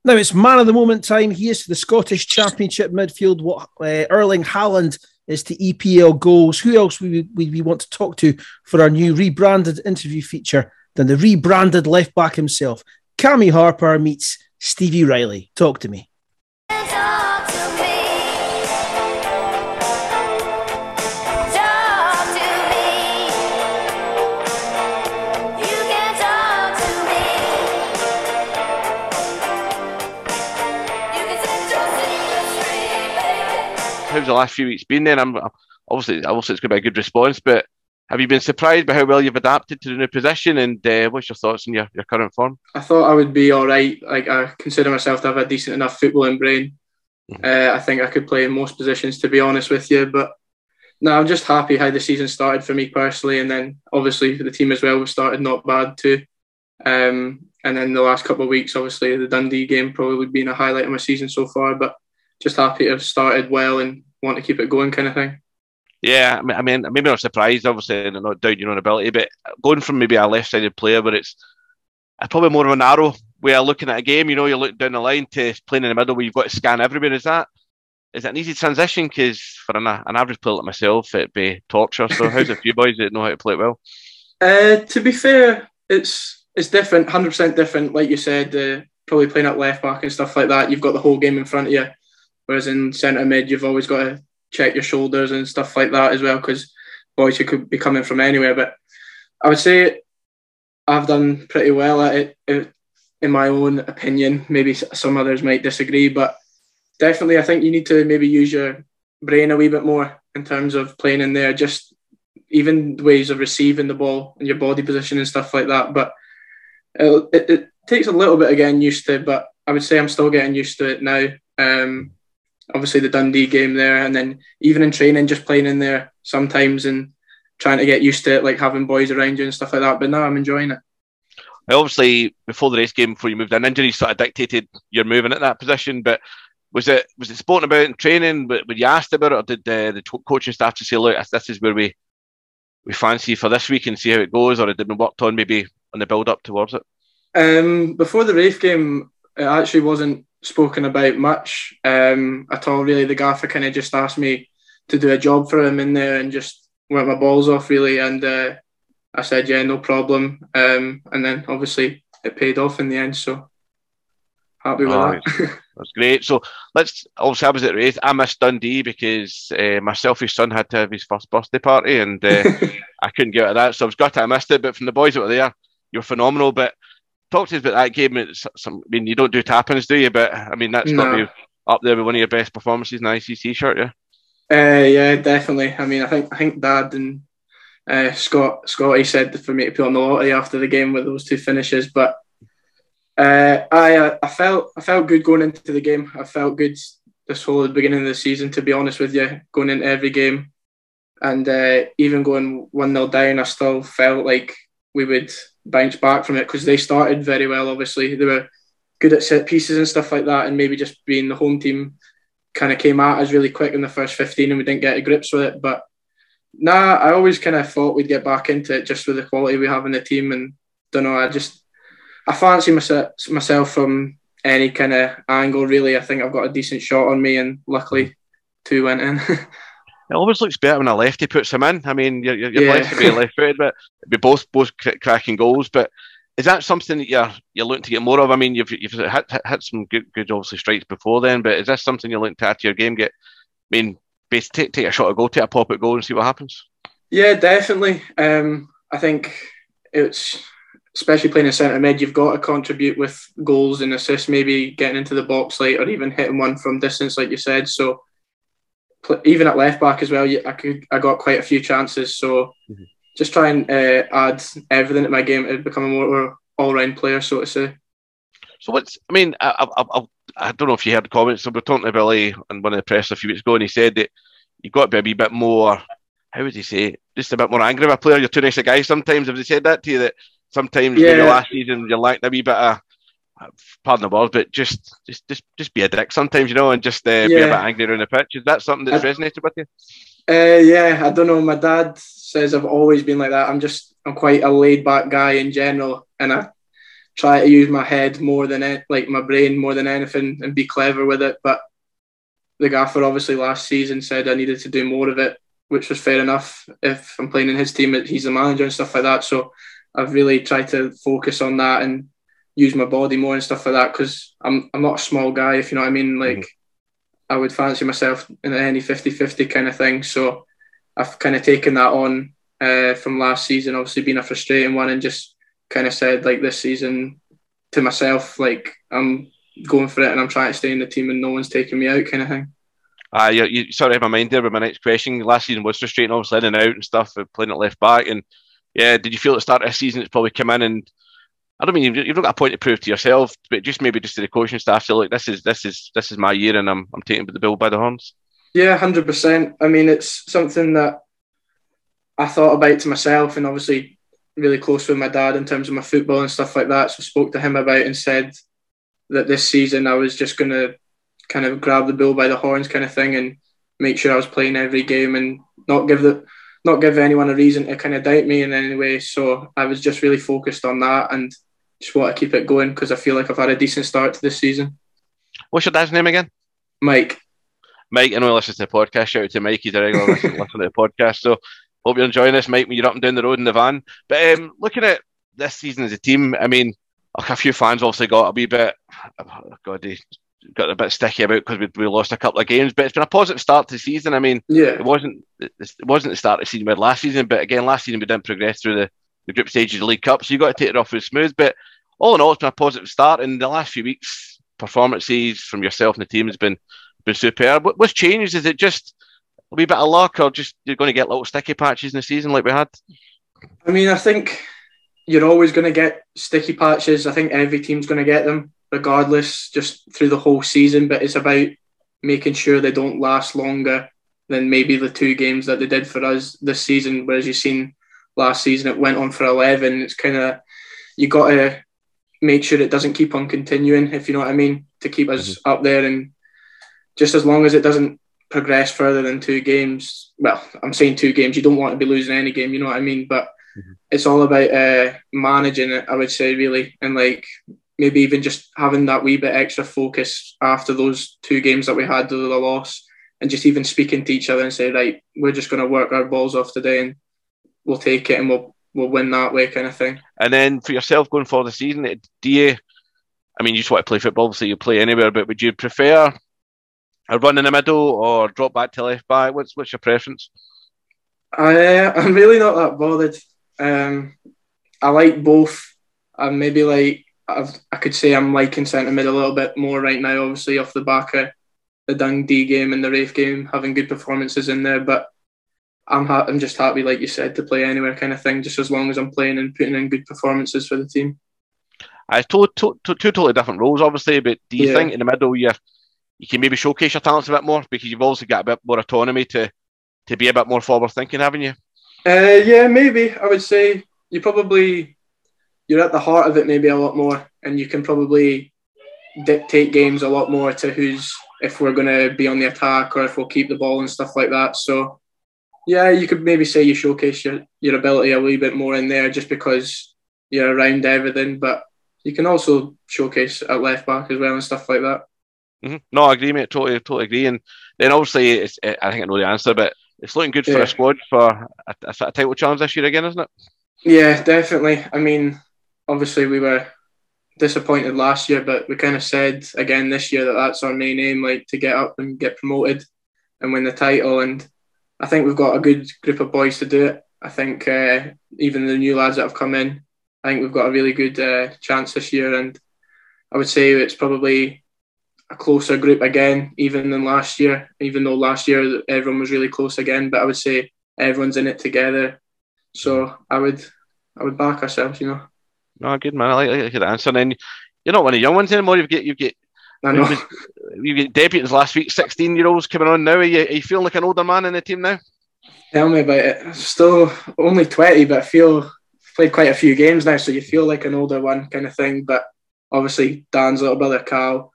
Now it's man of the moment time. Here's the Scottish Championship midfield. What uh, Erling Haaland is to EPL goals. Who else we we, we want to talk to for our new rebranded interview feature than the rebranded left back himself? Cammy Harper meets Stevie Riley. Talk to me.
How's the last few weeks been? Then I'm obviously obviously it's going to be a good response, but have you been surprised by how well you've adapted to the new position? And uh, what's your thoughts on your, your current form?
I thought I would be all right. Like I consider myself to have a decent enough footballing brain. Uh, I think I could play in most positions, to be honest with you. But no, I'm just happy how the season started for me personally, and then obviously for the team as well. We started not bad too. Um, and then the last couple of weeks, obviously the Dundee game probably been a highlight of my season so far. But just happy to have started well and want to keep it going, kind of thing.
Yeah, I mean, I mean, maybe not surprised, obviously, and not doubting your own ability, but going from maybe a left-sided player where it's uh, probably more of a narrow way of looking at a game. You know, you look down the line to playing in the middle where you've got to scan everywhere. Is that is that an easy transition? Because for an, an average player like myself, it'd be torture. So how's it for you boys that know how to play it well? <laughs>
Uh, to be fair, it's it's different, hundred percent different. Like you said, uh, probably playing at left back and stuff like that. You've got the whole game in front of you. Whereas in centre mid, you've always got to check your shoulders and stuff like that as well because boys who could be coming from anywhere. But I would say I've done pretty well at it, it in my own opinion. Maybe some others might disagree, but definitely I think you need to maybe use your brain a wee bit more in terms of playing in there. Just even the ways of receiving the ball and your body position and stuff like that. But it, it, it takes a little bit of getting used to, but I would say I'm still getting used to it now. Um, obviously the Dundee game there, and then even in training, just playing in there sometimes and trying to get used to it, like having boys around you and stuff like that. But now I'm enjoying it.
Obviously, before the Raith game, before you moved in, injuries sort of dictated your moving at that position. But was it was it spoken about in training? Were you asked about it, or did the, the to- coaching staff just say, "Look, this is where we we fancy for this week and see how it goes," or it didn't worked on maybe on the build up towards it?
Um, before the Raith game, it actually wasn't spoken about much um, at all. Really, the gaffer kind of just asked me to do a job for him in there and just went my balls off really. And uh, I said, yeah, no problem. Um, and then obviously it paid off in the end. So happy with
Alright.
that. <laughs>
That's great. So let's obviously I was at Raith. I missed Dundee because uh, my selfish son had to have his first birthday party and uh, <laughs> I couldn't get out of that. So I was gutted I missed it. But from the boys that were there, you were phenomenal. But talk to us about that game. It's some, I mean, you don't do tappings, do you? But I mean, that's got to be up there with one of your best performances in the ICT shirt, yeah.
Uh, yeah, definitely. I mean, I think I think Dad and uh, Scott Scotty said for me to put on the lottery after the game with those two finishes, but uh, I uh, I felt I felt good going into the game. I felt good this whole beginning of the season. To be honest with you, going into every game, and uh, even going one 0 down, I still felt like we would bounce back from it because they started very well. Obviously, they were good at set pieces and stuff like that, and maybe just being the home team kind of came at us really quick in the first 15 and we didn't get to grips with it. But nah, I always kind of thought we'd get back into it just with the quality we have in the team. And don't know, I just, I fancy myself, myself from any kind of angle, really. I think I've got a decent shot on me and luckily two went in. <laughs>
It always looks better when a lefty puts him in. I mean, you're, you're,
Yeah.
blessed to be left-footed, but we both both cr- cracking goals. But is that something that you're you're looking to get more of? I mean, you've you've hit, hit, some good good obviously strikes before then, but is this something you're looking to add to your game? Get, I mean, base, take take a shot at goal, take a pop at goal, and see what happens.
Yeah, definitely. Um, I think it's especially playing in centre mid, you've got to contribute with goals and assists, maybe getting into the box late or even hitting one from distance, like you said. So even at left back as well, you- I could I got quite a few chances. So just try and uh, add everything to my game to become a more all round player, so to say.
So what's I mean, I I, I, I don't know if you heard the comments. So we're talking to Billy and one of the press a few weeks ago, and he said that you've got to be a wee bit more. How would he say? Just a bit more angry with a player. You're too nice a guy. Sometimes have they said that to you? That sometimes maybe
Yeah.
last season you lacked a wee bit of. Pardon the word, but just, just, just, just be a dick sometimes, you know, and just uh, be a bit angry around the pitch. Is that something that's resonated with you?
Uh, yeah, I don't know. My dad says I've always been like that. I'm just I'm quite a laid back guy in general, and I try to use my head more than it, like my brain more than anything, and be clever with it. But the gaffer obviously last season said I needed to do more of it, which was fair enough. If I'm playing in his team, he's the manager and stuff like that. So I've really tried to focus on that and use my body more and stuff like that because I'm I'm not a small guy, if you know what I mean. Like I would fancy myself in any 50-50 kind of thing. So I've kind of taken that on uh, from last season, obviously being a frustrating one, and just kind of said like this season to myself, like I'm going for it and I'm trying to stay in the team and no one's taking me out, kind of thing.
Uh, you, you sort of had my mind there with my next question. Last season was frustrating, obviously in and out and stuff, playing at left back. And yeah, did you feel at the start of this season it's probably come in and I don't mean you've, not got a point to prove to yourself, but just maybe just to the coaching staff, say, look, this is this is this is my year, and I'm I'm taking the bill by the horns.
Yeah, hundred percent. I mean, it's something that I thought about to myself, and obviously really close with my dad in terms of my football and stuff like that. So spoke to him about and said that this season I was just going to kind of grab the bull by the horns, kind of thing, and make sure I was playing every game and not give the not give anyone a reason to kind of doubt me in any way. So I was just really focused on that and just want to keep it going because I feel like I've had a decent start to this season.
What's your dad's name again?
Mike.
Mike, I know he listens to the podcast. Shout out to Mike. He's a regular listener <laughs> listen to the podcast. So hope you're enjoying this, Mike, when you're up and down the road in the van. But um, looking at this season as a team, I mean, a few fans obviously got a wee bit, oh, God, they got a bit sticky about because we, we lost a couple of games, but it's been a positive start to the season. I mean,
Yeah.
it wasn't it wasn't the start of the season we had last season, but again, last season we didn't progress through the, the group stages of the League Cup, so you've got to take it off with smooth. But all in all, it's been a positive start, and the last few weeks' performances from yourself and the team has been been superb. What, what's changed? Is it just a wee bit of luck, or just you're going to get little sticky patches in the season like we had?
I mean, I think you're always going to get sticky patches. I think every team's going to get them, regardless, just through the whole season. But it's about making sure they don't last longer than maybe the two games that they did for us this season. Whereas you've seen last season, it went on for 11. It's kind of, you got to make sure it doesn't keep on continuing, if you know what I mean, to keep us up there. And just as long as it doesn't progress further than two games, well, I'm saying two games, you don't want to be losing any game, you know what I mean? But it's all about uh, managing it, I would say, really, and like maybe even just having that wee bit extra focus after those two games that we had the loss, and just even speaking to each other and say, right, we're just going to work our balls off today, and we'll take it and we'll we'll win that way, kind of thing.
And then for yourself going for the season, do you? I mean, you just want to play football, so you play anywhere. But would you prefer a run in the middle or drop back to left back? What's what's your preference?
I I'm really not that bothered. Um, I like both. I'm maybe like I've, I could say I'm liking centre mid a little bit more right now. Obviously, off the back of the Dundee game and the Raith game, having good performances in there. But I'm ha- I'm just happy, like you said, to play anywhere kind of thing. Just as long as I'm playing and putting in good performances for the team.
I to, to, to, two totally different roles, obviously. But do you
Yeah.
think in the middle you you can maybe showcase your talents a bit more because you've also got a bit more autonomy to to be a bit more forward thinking, haven't you?
Uh, yeah, maybe I would say you probably you're at the heart of it maybe a lot more, and you can probably dictate games a lot more to who's if we're going to be on the attack or if we'll keep the ball and stuff like that. So yeah, you could maybe say you showcase your your ability a wee bit more in there just because you're around everything, but you can also showcase at left back as well and stuff like that.
hmm No, I agree, mate. Totally, totally agree. And then obviously, it's, I think I know the answer, but it's looking good for
Yeah.
a squad for a, a, a title challenge this year again, isn't it?
Yeah, definitely. I mean, obviously we were disappointed last year, but we kind of said again this year that that's our main aim, like to get up and get promoted and win the title. And I think we've got a good group of boys to do it. I think uh, even the new lads that have come in, I think we've got a really good uh, chance this year. And I would say it's probably a closer group again, even than last year. Even though last year everyone was really close again, but I would say everyone's in it together. So I would, I would back ourselves. You know,
No, good man. I like, I like answer. And then you're not one of the young ones anymore. You've got you've got
I know.
you get debuts last week, sixteen year olds coming on now. Are you, are you feeling like an older man in the team now?
Tell me about it. I'm still only 20, but I feel played quite a few games now, so you feel like an older one kind of thing. But obviously, Dan's little brother Carl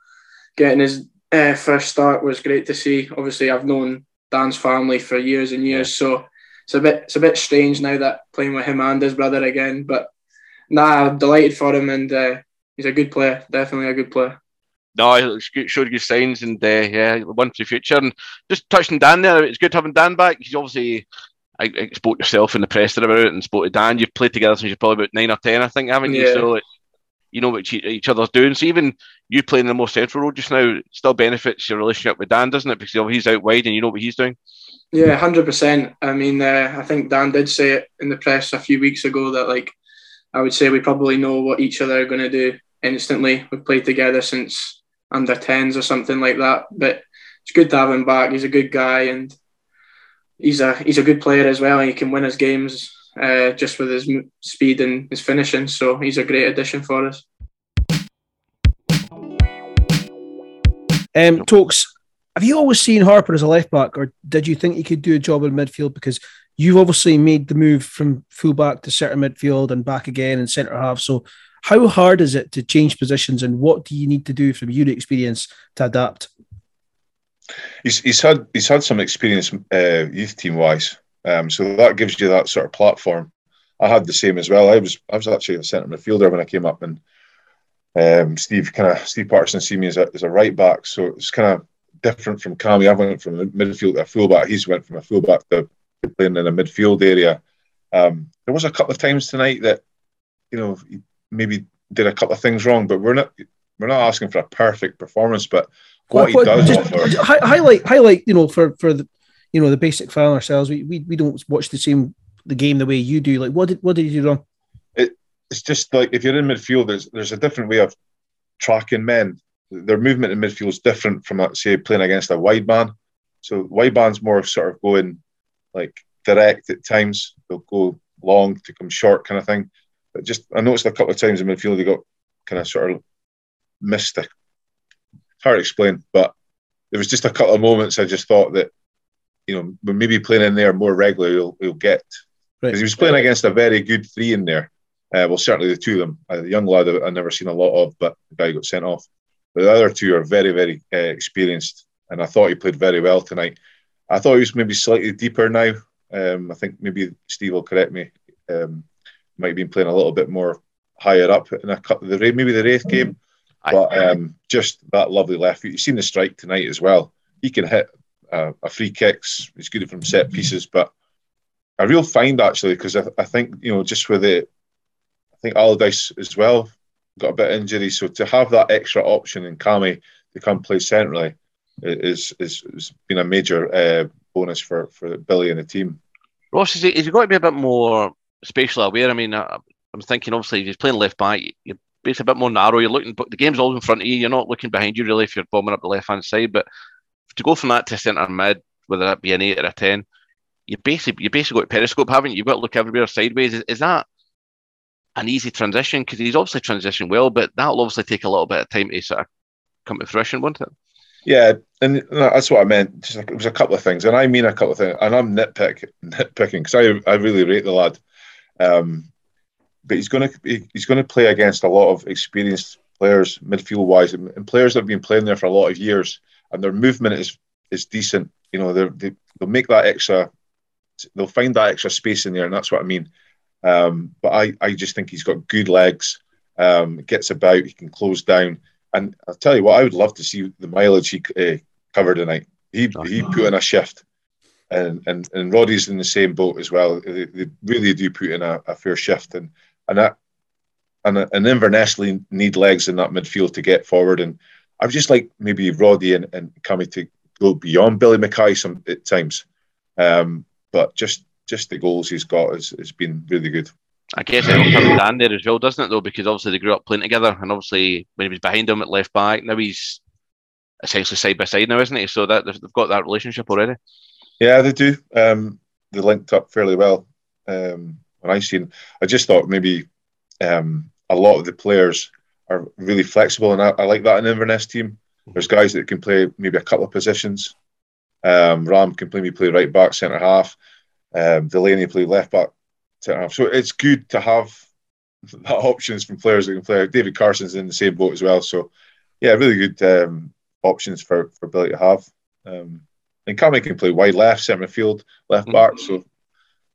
getting his uh, first start was great to see. Obviously, I've known Dan's family for years and years, so it's a bit it's a bit strange now that playing with him and his brother again. But nah, I'm delighted for him, and uh, he's a good player. Definitely a good player.
No, showed good signs, and uh, yeah, one for the future. And just touching Dan there, it's good having Dan back. He's obviously, I, I spoke yourself in the press about it, and spoke to Dan. You've played together since you're probably about nine or ten, I think, haven't you?
Yeah.
So you know what each, each other's doing. So even you playing in the most central role just now still benefits your relationship with Dan, doesn't it? Because he's out wide and you know what he's doing.
Yeah, hundred percent. I mean, uh, I think Dan did say it in the press a few weeks ago that like I would say we probably know what each other are going to do instantly. We've played together since under tens or something like that. But it's good to have him back. He's a good guy and he's a he's a good player as well. And he can win his games uh, just with his speed and his finishing. So he's a great addition for us.
Um, Tokes, have you always seen Harper as a left back, or did you think he could do a job in midfield? Because you've obviously made the move from full back to centre midfield and back again and centre half. So, how hard is it to change positions, and what do you need to do from your experience to adapt?
He's, he's had he's had some experience uh, youth team wise, um, so that gives you that sort of platform. I had the same as well. I was I was actually a centre midfielder when I came up, and um, Steve kind of Steve Paterson see me as a, as a right back, so it's kind of different from Cammy. I went from a midfield to a fullback. He's went from a fullback to playing in a midfield area. Um, there was a couple of times tonight that you know maybe did a couple of things wrong, but we're not. we're not asking for a perfect performance, but what he does
just
offer.
highlight, highlight. You know, for for the, you know, the basic fan ourselves. We, we we don't watch the same the game the way you do. Like, what did what did you do wrong?
it's just like if you're in midfield, there's there's a different way of tracking men. Their movement in midfield is different from say playing against a wide man. So wide man's more sort of going like direct at times. They'll go long to come short kind of thing. But just I noticed a couple of times in midfield they got kind of sort of missed. A, hard to explain, but there was just a couple of moments I just thought that you know when maybe playing in there more regularly, he'll, he'll get because he was playing against a very good three in there. Uh, well, certainly the two of them. Uh, the young lad I- I've never seen a lot of, but the guy got sent off. But the other two are very, very uh, experienced, and I thought he played very well tonight. I thought he was maybe slightly deeper now. Um, I think maybe Steve will correct me. Um, might have been playing a little bit more higher up in a couple the maybe the Raith game, but um, just that lovely left foot. You've seen the strike tonight as well. He can hit uh, a free kicks. He's good from set pieces, but a real find actually because I, I think you know just with it, I think Allardice as well got a bit of injury, so to have that extra option in Cammy to come play centrally is is has been a major uh, bonus for for Billy and the team.
Ross, is he, is he got to be a bit more spatially aware? I mean, I, I'm thinking obviously if he's playing left back, you're basically a bit more narrow. You're looking, but the game's all in front of you. You're not looking behind you really if you're bombing up the left hand side. But to go from that to centre mid, whether that be an eight or a ten, you basically you basically got periscope, haven't you? You've got to look everywhere sideways. Is, is that an easy transition? Because he's obviously transitioned well, but that'll obviously take a little bit of time to sort of come to fruition, won't it?
Yeah, and that's what I meant. Just it was a couple of things, and I mean a couple of things, and I'm nitpick nitpicking because I I really rate the lad. Um, but he's going to he's going to play against a lot of experienced players midfield wise, and, and players that have been playing there for a lot of years, and their movement is is decent. You know, they they'll make that extra, they'll find that extra space in there, and that's what I mean. Um, but I I just think he's got good legs. Um, gets about, he can close down, and I'll tell you what, I would love to see the mileage he uh, covered tonight. He he put in a shift, and and and Roddy's in the same boat as well. They, they really do put in a, a fair shift, and and that and and Inverness need legs in that midfield to get forward. And I would just like maybe Roddy and and Cammy to go beyond Billy Mackay some at times, um, but just just the goals he's got has, has been really good.
I guess it helps having Dan there as well, doesn't it? Though, because obviously they grew up playing together, and obviously when he was behind him at left back, now he's essentially side by side now, isn't he? So that they've got that relationship already.
Yeah, they do. Um, they linked up fairly well. Um, when I seen, I just thought maybe um, a lot of the players are really flexible, and I, I like that in Inverness team. There's guys that can play maybe a couple of positions. Um, Ram can play me play right back, centre half. Um, Delaney play left back, centre half. So it's good to have <laughs> that options from players that can play. David Carson's in the same boat as well. So yeah, really good um, options for for Billy to have. Um, and Cammy can play wide left, centre field, left back. So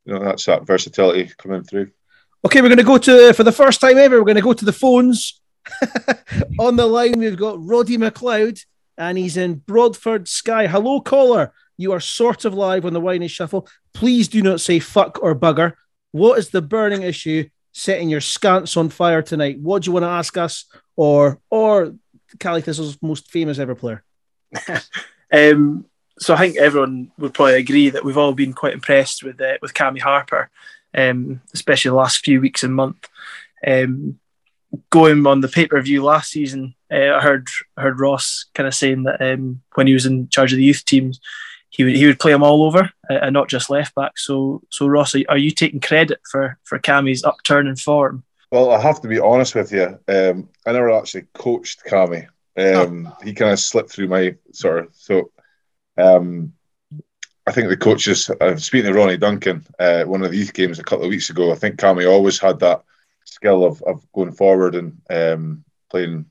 you know that's that versatility coming through.
Okay, we're going to go to for the first time ever. We're going to go to the phones. <laughs> On the line, we've got Roddy McLeod, and he's in Broadford Skye. Hello, caller. You are sort of live on the Winey Shuffle. Please do not say fuck or bugger. What is the burning issue setting your scants on fire tonight? What do you want to ask us, or or Caley Thistle's most famous ever player? <laughs>
Um, so I think everyone would probably agree that we've all been quite impressed with uh, with Cammy Harper, um, especially the last few weeks and month. Um, going on the pay per view last season, uh, I heard heard Ross kind of saying that um, when he was in charge of the youth teams, he would he would play them all over uh, and not just left back. So so Ross, are, you taking credit for for Cammy's upturn in form?
Well, I have to be honest with you. Um, I never actually coached Cammy. Um, He kind of slipped through my sort of so. Um, I think the coaches. Uh, speaking of Ronnie Duncan, uh, one of the youth games a couple of weeks ago, I think Cammy always had that skill of, of going forward and um, playing,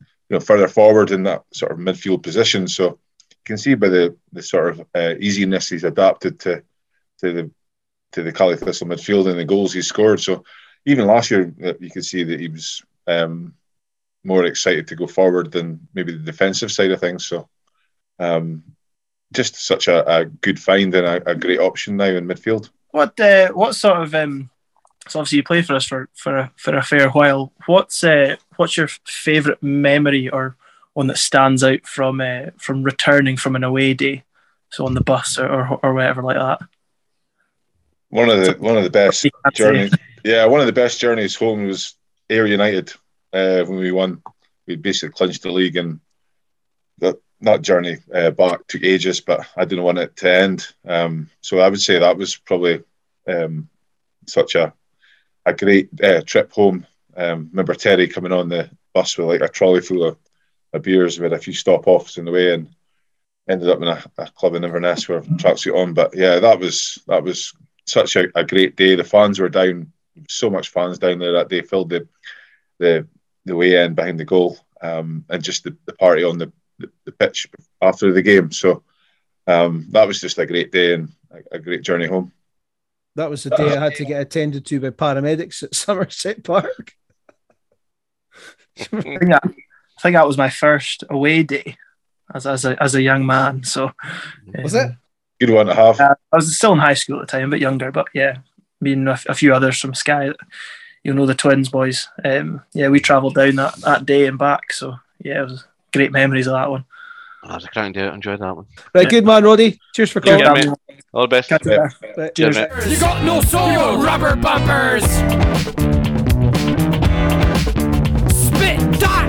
you know, further forward in that sort of midfield position. So you can see by the the sort of uh, easiness he's adapted to to the to the Caley Thistle midfield and the goals he scored. So even last year, uh, you could see that he was um, more excited to go forward than maybe the defensive side of things. So, um, just such a, a good find and a, a great option now in midfield.
What uh, what sort of um, so obviously you play for us for for a, for a fair while. What's uh, what's your favourite memory or one that stands out from uh, from returning from an away day, so on the bus or or, or whatever like that?
One of the one of the best
You can't say.
journeys. Yeah, one of the best journeys home was Ayr United uh, when we won. We basically clinched the league, and that that journey uh, back took ages, but I didn't want it to end. Um, so I would say that was probably um, such a a great uh, trip home. Um, remember Terry coming on the bus with like a trolley full of, of beers. We had a few stop offs in the way, and ended up in a, a club in Inverness with tracksuit on. But yeah, that was that was such a, a great day. The fans were down, so much fans down there that day. Filled the the the way end behind the goal, um, and just the, the party on the, the, the pitch after the game. So um, that was just a great day and a, a great journey home.
That was the day I had to get attended to by paramedics at <laughs> Somerset Park.
I think that, I think that was my first away day as as a as a young man. So
Was
um,
it?
Good one to have.
Uh, I was still in high school at the time, a bit younger, but yeah, me and a, a few others from Skye, you know, the twins boys. Um, yeah, we travelled down that, that day and back. So yeah, it was great memories of that one.
Oh, that was a cracking day. I enjoyed that one.
Right, good man, Roddy. Cheers for
Cheers,
calling.
mate. All the best.
Catch you there.
Right,
Cheers,
Cheers.
You got no soul, rubber bumpers. Spit that.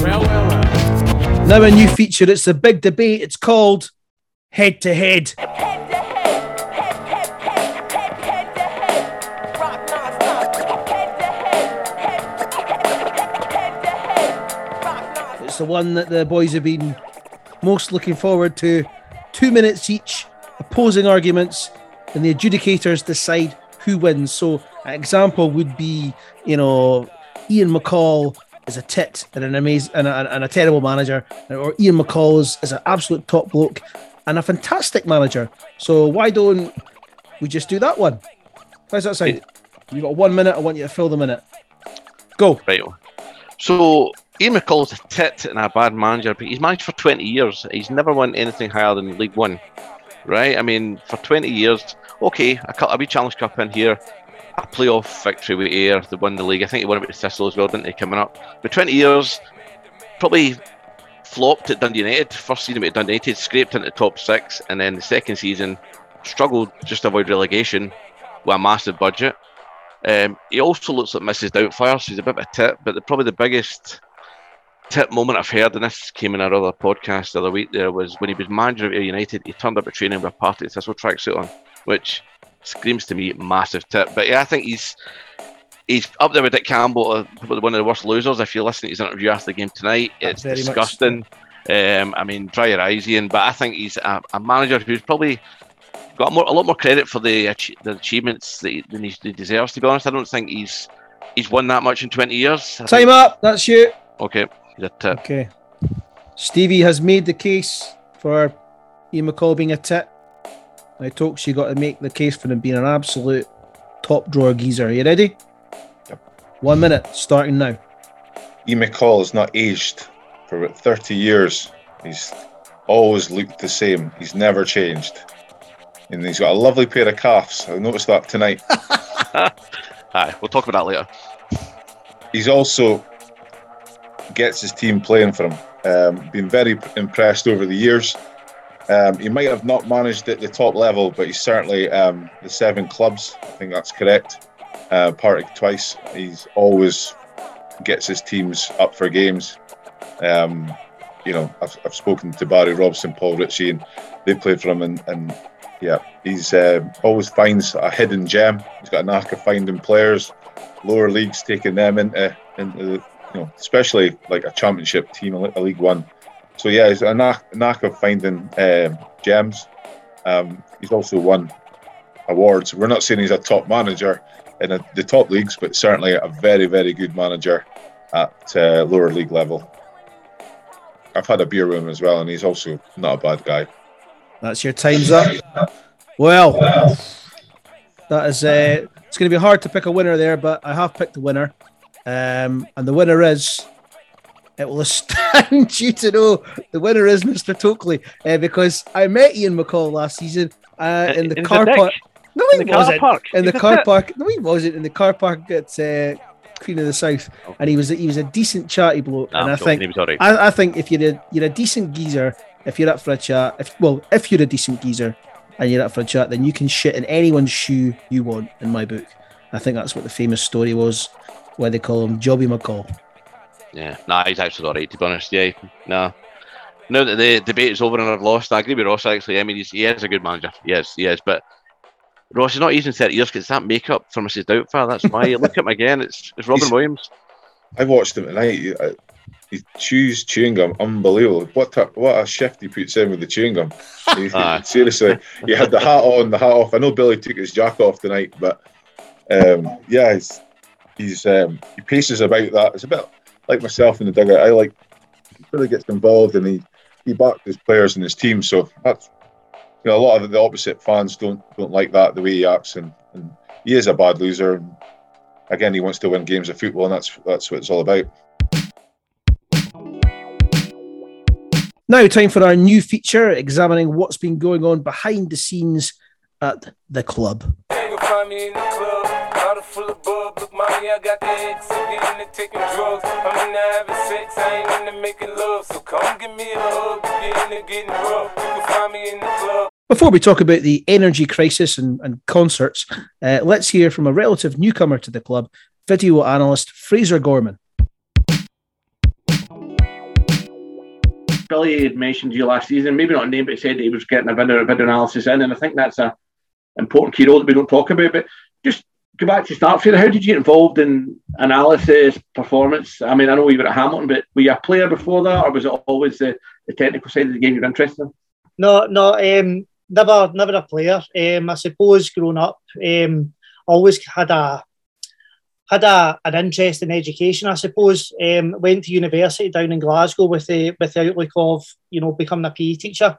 Well, well, well.
Now a new feature. It's the big debate. It's called Head to Head. It's the one that the boys have been most looking forward to. Two minutes each, opposing arguments, and the adjudicators decide who wins. So, an example would be, you know, Ian McCall is a tit and an amazing and a, and a terrible manager, or Ian McCall is, is an absolute top bloke and a fantastic manager. So why don't we just do that one? How's that sound? You got one minute. I want you to fill the minute. Go.
Right. So Ian McCall's a tit and a bad manager, but he's managed for 20 years. He's never won anything higher than League One, right? I mean, for 20 years, okay, a, cou- a wee Challenge Cup in here, a playoff victory with Ayr, they won the league. I think he won it with Thistle as well, didn't he, coming up? But 20 years, probably flopped at Dundee United. First season at Dundee United, scraped into the top six, and then the second season, struggled just to avoid relegation with a massive budget. Um, he also looks like Mrs. Doubtfire, so he's a bit of a tit, but the, probably the biggest tip moment I've heard, and this came in our other podcast the other week, there was when he was manager of Ayr United, he turned up at training with a Partick Thistle tracksuit on, which screams to me massive tip. But yeah, I think he's he's up there with Dick Campbell, uh, probably one of the worst losers. If you listen to his interview after the game tonight, it's
Very
disgusting. Um, I mean, dry your eyes, Ian. But I think he's a, a manager who's probably got more, a lot more credit for the ach- the achievements that he, than he, he deserves. To be honest, I don't think he's he's won that much in twenty years.
Time up. That's you.
Okay, he's a tip.
Okay. Stevie has made the case for Ian McCall being a tit. Now, Tokes, you got to make the case for him being an absolute top drawer geezer. Are you ready? One minute, starting now.
E. McCall has not aged for about 30 years. He's always looked the same. He's never changed. And he's got a lovely pair of calves. I noticed that tonight. <laughs>
Aye, we'll talk about that later.
He's also gets his team playing for him. Um, been very impressed over the years. Um, he might have not managed at the top level, but he's certainly um, the seven clubs. I think that's correct. Uh, twice. He's always gets his teams up for games. Um, you know, I've, I've spoken to Barry Robson, Paul Ritchie, and they played for him, and, and yeah, he's uh, always finds a hidden gem. He's got a knack of finding players, lower leagues, taking them into into the, you know, especially like a championship team, a League One. So yeah, he's a knack, knack of finding um, gems. Um, he's also won awards. We're not saying he's a top manager in a, the top leagues, but certainly a very, very good manager at uh, lower league level. I've had a beer with him as well, and he's also not a bad guy.
That's your time's up. Well, that is. Uh, it's going to be hard to pick a winner there, but I have picked the winner, um, and the winner is. It will astound <laughs> you to know the winner is Mr. Tokely uh, because I met Ian McCall last season uh, in the
In
car park. No,
In
he
the car
wasn't.
park?
In the car park. No, he wasn't. In the car park at uh, Queen of the South, and he was he was a decent chatty bloke.
Nah,
and
I'm
I think
he was alright.
I, I think if you're a you're a decent geezer, if you're up for a chat, if well, if you're a decent geezer and you're up for a chat, then you can shit in anyone's shoe you want. In my book, I think that's what the famous story was, where they call him Joby McCall.
Yeah, nah, he's actually alright to be honest. Yeah, nah. Now that the debate is over and I've lost, I agree with Ross actually. I mean, he's, he is a good manager. Yes, he is. But Ross is not using 30 years because that makeup for Mrs. Doubtfire. That's why. you <laughs> look at him again, it's, it's Robin
He's-
Williams.
I watched him tonight. He, uh, he chews chewing gum, unbelievable. What a, what a shift he puts in with the chewing gum. <laughs> He- seriously, he had the hat on, the hat off. I know Billy took his jacket off tonight, but um, yeah, he's, he's um, he paces about that. It's a bit like myself in the dugout. I like he really gets involved and he he backs his players and his team. So that's you know a lot of the opposite fans don't don't like that the way he acts and, and he is a bad loser. And again, he wants to win games of football, and that's that's what it's all about.
Now, time for our new feature examining what's been going on behind the scenes at the club.
Full of bub. Look, mommy, I got the X, so get into taking drugs. I'm into having sex, I ain't into making love. So come give me a hug, get into getting rough. You can find me in the club.
Before we talk about the energy crisis and, and concerts, uh, let's hear from a relative newcomer to the club, video analyst Fraser Gorman.
Billy had mentioned you last season, maybe not a name, but he said that he was getting a video, a video analysis in, and I think that's a important key role that we don't talk about. But just go back to start, Fraser. How did you get involved in analysis, performance? I mean, I know you were at Hamilton, but were you a player before that, or was it always the, the technical side of the game you're interested in?
No, no, um, never, never a player. Um, I suppose growing up, um, always had a had a, an interest in education. I suppose um, went to university down in Glasgow with the with the outlook of you know becoming a PE teacher.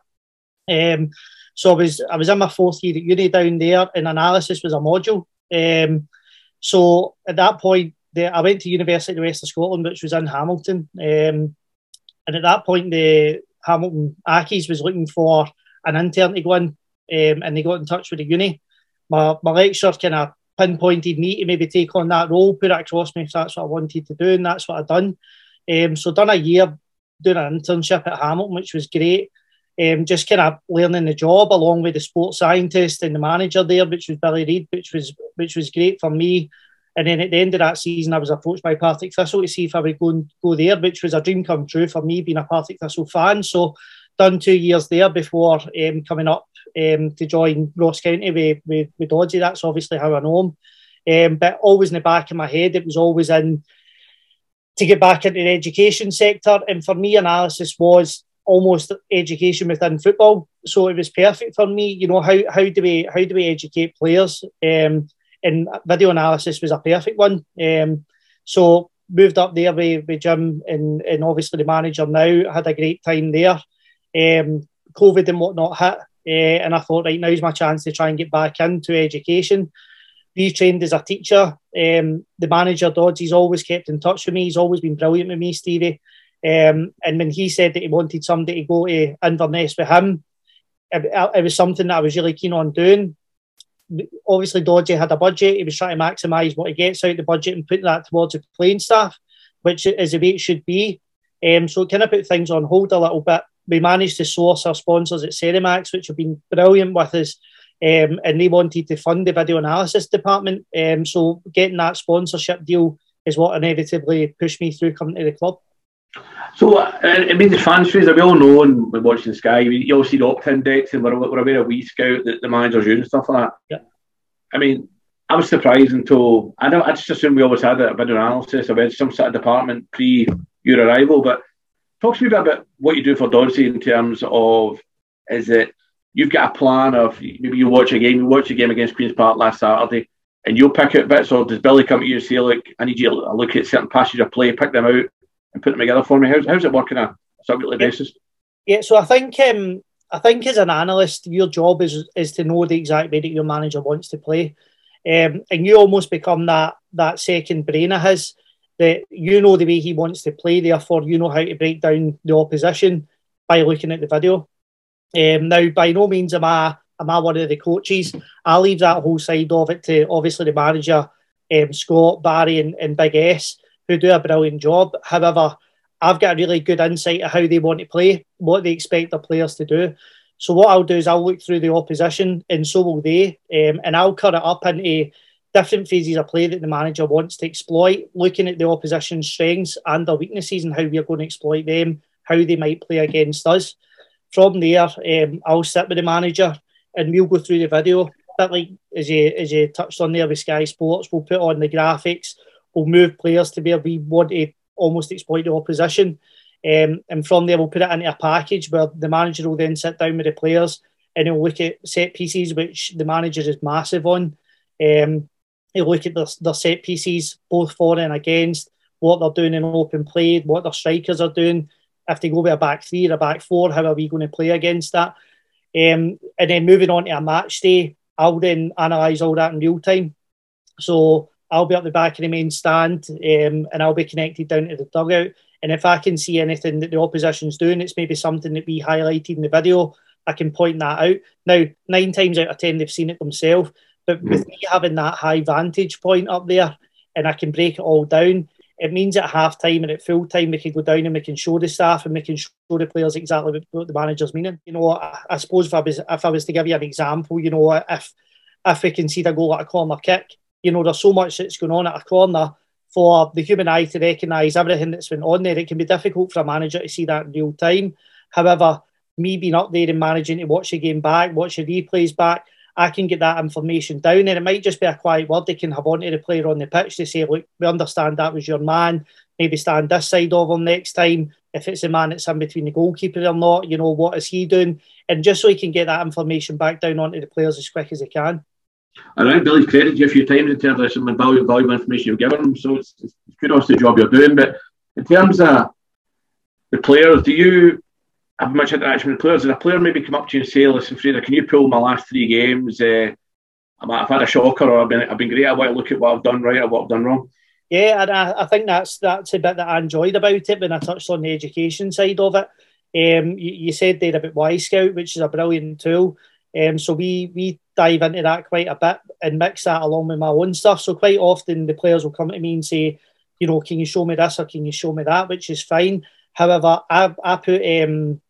Um, so I was I was in my fourth year at uni down there, and analysis was a module. Um, so at that point, the, I went to University of the West of Scotland, which was in Hamilton. Um, and at that point, the Hamilton Accies was looking for an intern to go in, um, and they got in touch with the uni. My, my lecturer kind of pinpointed me to maybe take on that role, put it across me if that's what I wanted to do, and that's what I've done. Um, so done a year doing an internship at Hamilton, which was great. Um, just kind of learning the job along with the sports scientist and the manager there, which was Billy Reid, which was which was great for me. And then at the end of that season, I was approached by Partick Thistle to see if I would go and go there, which was a dream come true for me, being a Partick Thistle fan. So done two years there before um, coming up um, to join Ross County with, with, with Doddsy. That's obviously how I know him. Um, but always in the back of my head, it was always in to get back into the education sector. And for me, analysis was almost education within football. So it was perfect for me. You know, how, how do we how do we educate players? Um, and video analysis was a perfect one. Um, so moved up there with, with Jim and, and obviously the manager now. Had a great time there. Um, COVID and whatnot hit, uh, and I thought, right, now's my chance to try and get back into education. Retrained as a teacher. Um, the manager, Dodds, he's always kept in touch with me. He's always been brilliant with me, Stevie. Um, and when he said that he wanted somebody to go to Inverness with him, it, it was something that I was really keen on doing. Obviously, Doddsy had a budget. He was trying to maximise what he gets out of the budget and put that towards the playing staff, which is the way it should be. Um, so it kind of put things on hold a little bit. We managed to source our sponsors at Cerimax, which have been brilliant with us. Um, and they wanted to fund the video analysis department. Um, so getting that sponsorship deal is what inevitably pushed me through coming to the club.
So, uh, I mean, the fans, Fraser, we all know and we're watching Sky, you all see the Opta index and we're, we're aware of Wyscout that the managers use and stuff like that.
Yeah.
I mean, I was surprised until I don't. I just assumed we always had a video analysis. I had some sort of department pre your arrival. But talk to me about what you do for Doddsy in terms of is it you've got a plan of maybe you watch a game, you watch a game against Queens Park last Saturday, and you'll pick out bits, or does Billy come to you and say, "Look, I need you to look at certain passages of play, pick them out, and put them together for me"? How's, how's it working on a of weekly basis?
Yeah, so I think um, I think as an analyst, your job is is to know the exact way that your manager wants to play, um, and you almost become that that second brain of his that you know the way he wants to play. Therefore, you know how to break down the opposition by looking at the video. Um, now, by no means am I am I one of the coaches. I leave that whole side of it to obviously the manager um, Scott, Barry, and, and Big S, who do a brilliant job. However, I've got a really good insight of how they want to play, what they expect their players to do. So what I'll do is I'll look through the opposition, and so will they, um, and I'll cut it up into different phases of play that the manager wants to exploit, looking at the opposition's strengths and their weaknesses and how we're going to exploit them, how they might play against us. From there, um, I'll sit with the manager and we'll go through the video. Bit like as you as you touched on there with Sky Sports, we'll put on the graphics, we'll move players to where we want to almost exploit the opposition. Um, and from there, we'll put it into a package where the manager will then sit down with the players and he'll look at set pieces, which the manager is massive on. Um, he'll look at their, their set pieces, both for and against, what they're doing in open play, what their strikers are doing. If they go with a back three or a back four, how are we going to play against that? Um, and then moving on to a match day, I'll then analyse all that in real time. So I'll be at the back of the main stand um, and I'll be connected down to the dugout. And if I can see anything that the opposition's doing, it's maybe something that we highlighted in the video, I can point that out. Now, nine times out of ten, they've seen it themselves. But with me having that high vantage point up there and I can break it all down, it means at half time and at full time we can go down and we can show the staff and we can show the players exactly what, the manager's meaning. You know, I, I suppose if I was if I was to give you an example, you know, if if we can see the goal at a corner kick, you know, there's so much that's going on at a corner for the human eye to recognise everything that's been on there. It can be difficult for a manager to see that in real time. However, me being up there and managing to watch the game back, watch the replays back, I can get that information down. there. it might just be a quiet word they can have onto the player on the pitch to say, look, we understand that was your man. Maybe stand this side of him next time. If it's a man that's in between the goalkeeper or not, you know, what is he doing? And just so he can get that information back down onto the players as quick as he can.
I think Billy's credited you a few times in terms of some valuable, valuable information you've given him. So it's, it's kudos the job you're doing. But in terms of the players, do you have much interaction with players? Did a player maybe come up to you and say, "Listen, Freda, can you pull my last three games? Uh, I've had a shocker, or I've been I've been great. I want to look at what I've done right or what I've done wrong."
Yeah, and I, I think that's that's a bit that I enjoyed about it when I touched on the education side of it. Um, you, you said there about Wyscout, which is a brilliant tool. Um, so we we dive into that quite a bit and mix that along with my own stuff. So quite often the players will come to me and say, you know, can you show me this or can you show me that, which is fine. However, I, I put um,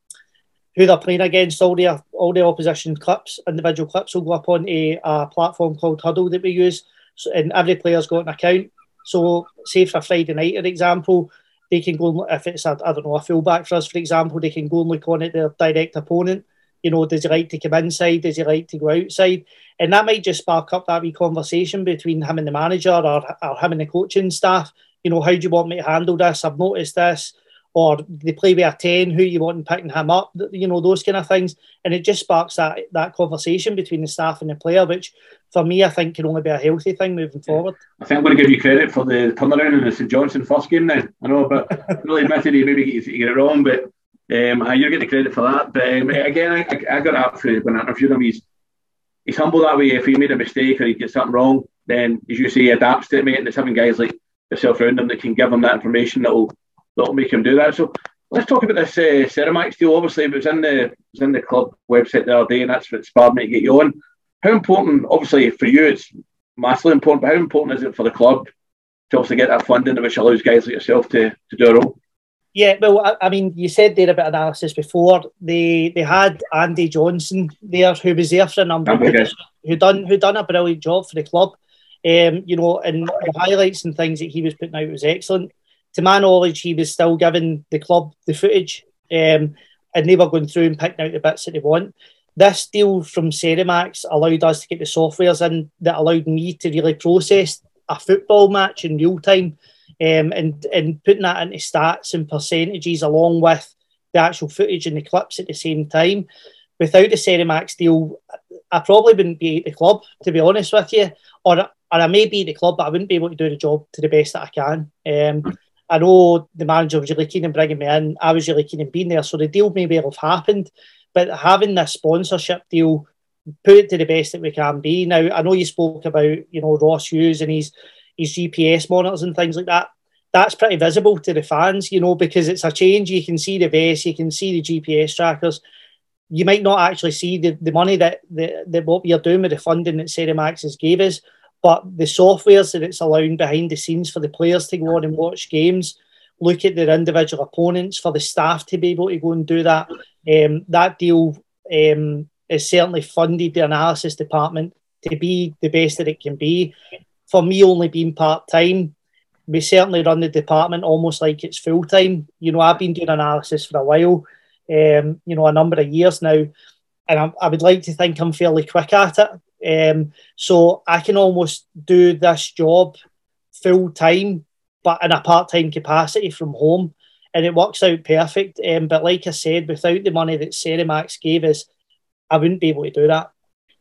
who they're playing against, all the all the opposition clips, individual clips will go up on a, a platform called Huddle that we use, so, and every player's got an account. So, say for Friday night, for example, they can go and, if it's a I don't know a fullback for us, for example, they can go and look on at their direct opponent. You know, does he like to come inside? Does he like to go outside? And that might just spark up that wee conversation between him and the manager or, or him and the coaching staff. You know, how do you want me to handle this? I've noticed this or they play with a 10, who you want in picking him up, you know, those kind of things. And it just sparks that that conversation between the staff and the player, which for me, I think can only be a healthy thing moving forward.
I think I'm going to give you credit for the turnaround in the St Johnstone first game now. I know, but <laughs> really admitted he maybe you get it wrong, but um, you're getting credit for that. But um, again, I, I, got up for when I interviewed him. He's, he's humble that way. If he made a mistake or he gets something wrong, then, as you say, he adapts to it, mate. And there's having guys like yourself around him that can give him that information that will that'll make him do that. So let's talk about this uh, Ceramax deal. Obviously, it was in the it was in the club website the other day, and that's what inspired me to get you on. How important, obviously, for you, it's massively important, but how important is it for the club to obviously get that funding, which allows guys like yourself to, to do a role?
Yeah, well, I, I mean, you said there about analysis before. They they had Andy Johnson there, who was there for a number of years, who done who done a brilliant job for the club. Um, you know, and the highlights and things that he was putting out was excellent to my knowledge, he was still giving the club the footage, um, and they were going through and picking out the bits that they want. This deal from Ceramax allowed us to get the softwares in that allowed me to really process a football match in real time, um, and and putting that into stats and percentages along with the actual footage and the clips at the same time. Without the Ceramax deal, I probably wouldn't be at the club, to be honest with you, or or I may be at the club, but I wouldn't be able to do the job to the best that I can. Um, I know the manager was really keen in bringing me in. I was really keen in being there. So the deal maybe have happened. But having this sponsorship deal, put it to the best that we can be. Now, I know you spoke about, you know, Ross Hughes and his, his GPS monitors and things like that. That's pretty visible to the fans, you know, because it's a change. You can see the base, you can see the GPS trackers. You might not actually see the, the money that, the, that what we are doing with the funding that Ceramax has gave us, but the softwares that it's allowing behind the scenes for the players to go on and watch games, look at their individual opponents, for the staff to be able to go and do that. Um, that deal um, has certainly funded the analysis department to be the best that it can be. For me, only being part time, we certainly run the department almost like it's full time. You know, I've been doing analysis for a while, um, you know, a number of years now, and I, I would like to think I'm fairly quick at it. Um, so I can almost do this job full time, but in a part time capacity from home, and it works out perfect. Um, but like I said, without the money that Serimax gave us, I wouldn't be able to do that.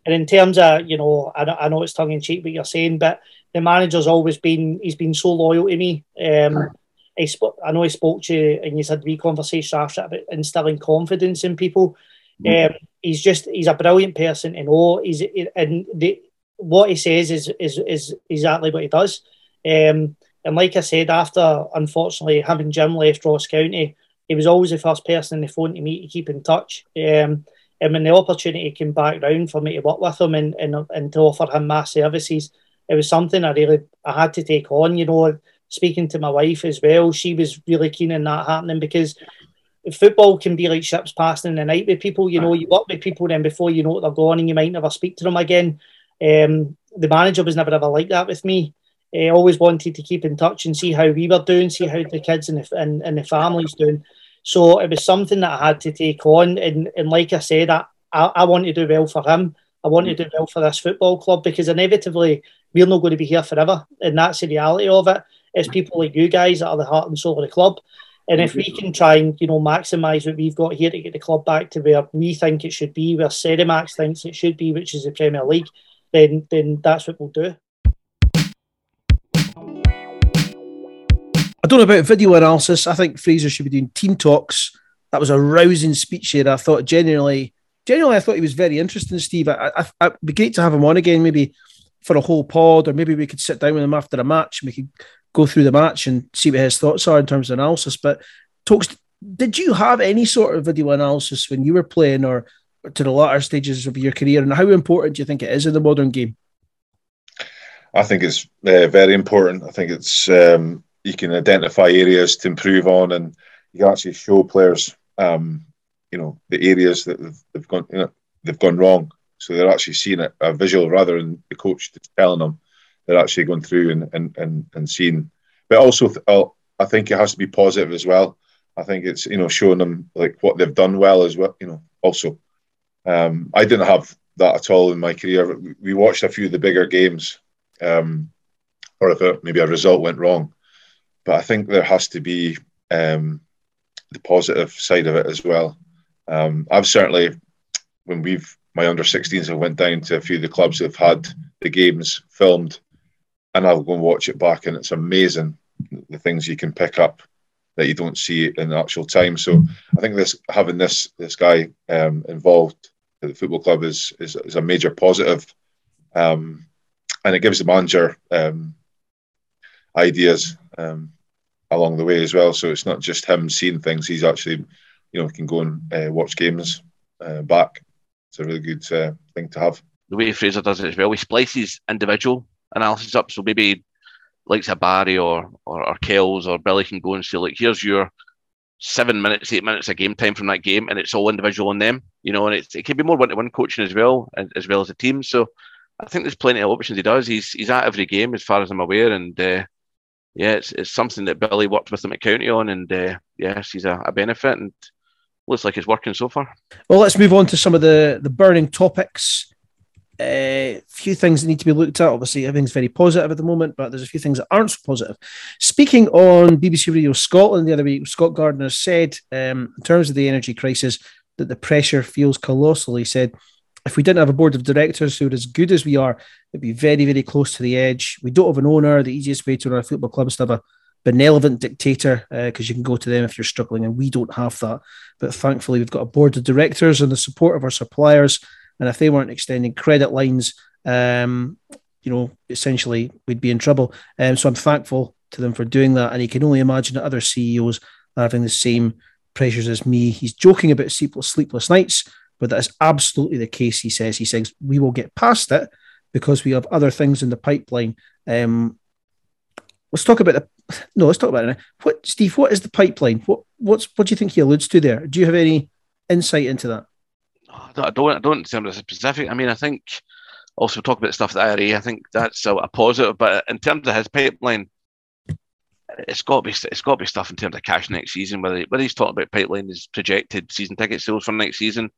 And in terms of, you know, I, know- I know it's tongue in cheek what you're saying, but the manager's always been, he's been so loyal to me. Um, I, sp- I know he spoke to you and you had wee conversation after about instilling confidence in people. Um, he's just, he's a brilliant person to know. He's, and the, what he says is, is, is exactly what he does. Um, and like I said, after unfortunately having Jim left Ross County, he was always the first person on the phone to me to keep in touch. Um, and when the opportunity came back round for me to work with him and, and, and to offer him my services, it was something I really I had to take on. You know, speaking to my wife as well, she was really keen on that happening because football can be like ships passing in the night with people. You know, you work with people, then before you know it, they're gone, and you might never speak to them again. Um, the manager was never ever like that with me. He always wanted to keep in touch and see how we were doing, see how the kids and the, and, and the families doing. So it was something that I had to take on. And, and like I said, I, I, I want to do well for him. I want to mm. do well for this football club because inevitably we're not going to be here forever. And that's the reality of it. It's mm. people like you guys that are the heart and soul of the club. And if we can try and, you know, maximise what we've got here to get the club back to where we think it should be, where Serimax thinks it should be, which is the Premier League, then then that's what we'll do.
I don't know about video analysis. I think Fraser should be doing team talks. That was a rousing speech there. I thought generally, genuinely, I thought he was very interesting, Steve. I, I, it'd be great to have him on again, maybe for a whole pod, or maybe we could sit down with him after a match and we could go through the match and see what his thoughts are in terms of analysis. But Tokes, did you have any sort of video analysis when you were playing, or to the latter stages of your career, and how important do you think it is in the modern game?
I think it's uh, very important. I think it's um, you can identify areas to improve on, and you can actually show players, um, you know, the areas that they've, they've gone, you know, they've gone wrong. So they're actually seeing it a visual rather than the coach telling them. They're actually going through and and and, and seeing. But also, th- I'll- I think it has to be positive as well. I think it's you know showing them like what they've done well as well. You know, also, um, I didn't have that at all in my career. We- watched a few of the bigger games, um, or if a, maybe a result went wrong. But I think there has to be um, the positive side of it as well. Um, I've certainly, when we've my under 16s, have went down to a few of the clubs that have had the games filmed, and I'll go and watch it back, and it's amazing the things you can pick up that you don't see in actual time. So I think this having this this guy um, involved at the football club is is, is a major positive, um, and it gives the manager um, ideas um, along the way as well. So it's not just him seeing things; he's actually, you know, can go and uh, watch games uh, back. It's a really good uh, thing to have.
the way Fraser does it as well, he splices individual analysis up. So maybe likes a Barry or, or or Kells or Billy can go and say, like, here's your seven minutes, eight minutes of game time from that game, and it's all individual on them, you know, and it can be more one to one coaching as well, as well as a team. So I think there's plenty of options he does. He's he's at every game as far as I'm aware, and uh, yeah, it's, it's something that Billy worked with him at County on, and uh, yes, he's a, a benefit, and looks like it's working so far.
Well, let's move on to some of the the burning topics. A few things that need to be looked at. Obviously, everything's very positive at the moment, but there's a few things that aren't so positive. Speaking on BBC Radio Scotland the other week, Scott Gardiner said, um, in terms of the energy crisis, that the pressure feels colossal. He said, if we didn't have a board of directors who are as good as we are, it'd be very, very close to the edge. We don't have an owner. The easiest way to run a football club is to have a benevolent dictator because you can go to them if you're struggling, and we don't have that. But thankfully, we've got a board of directors and the support of our suppliers. And if they weren't extending credit lines, um, you know, essentially we'd be in trouble. Um, so I'm thankful to them for doing that. And you can only imagine that other CEOs are having the same pressures as me. He's joking about sleepless, sleepless nights, but that is absolutely the case. He says. He says we will get past it. because we have other things in the pipeline. Um, let's talk about the no. Let's talk about it. Now. What, Steve? What is the pipeline? What what's what do you think he alludes to there? Do you have any insight into that?
I don't, I don't, I don't of specific. I mean, I think also talk about stuff at the IRA. I think that's a, a positive, but in terms of his pipeline, it's got to be it's got to be stuff in terms of cash next season. Whether whether he's talking about pipeline is projected season ticket sales for next season,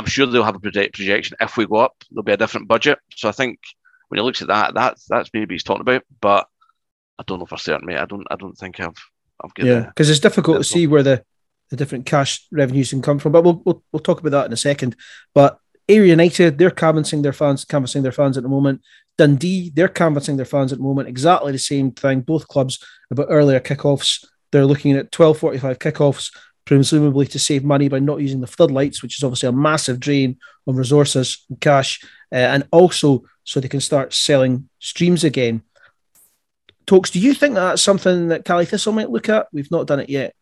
I'm sure they'll have a project projection. If we go up, there'll be a different budget. So I think when he looks at that, that's that's maybe he's talking about. But I don't know for certain, mate. I don't I don't think I've I've got
Yeah, because it's difficult to see where the, the different cash revenues can come from. But we'll, we'll we'll talk about that in a second. But Ayr United, they're canvassing their fans, canvassing their fans at the moment. Dundee, they're canvassing their fans at the moment. Exactly the same thing. Both clubs about earlier kickoffs. They're looking at twelve forty-five kickoffs, presumably to save money by not using the floodlights, which is obviously a massive drain on resources and cash, uh, and also so they can start selling streams again. Tokes, do you think that that's something that Caley Thistle might look at? We've not done it yet.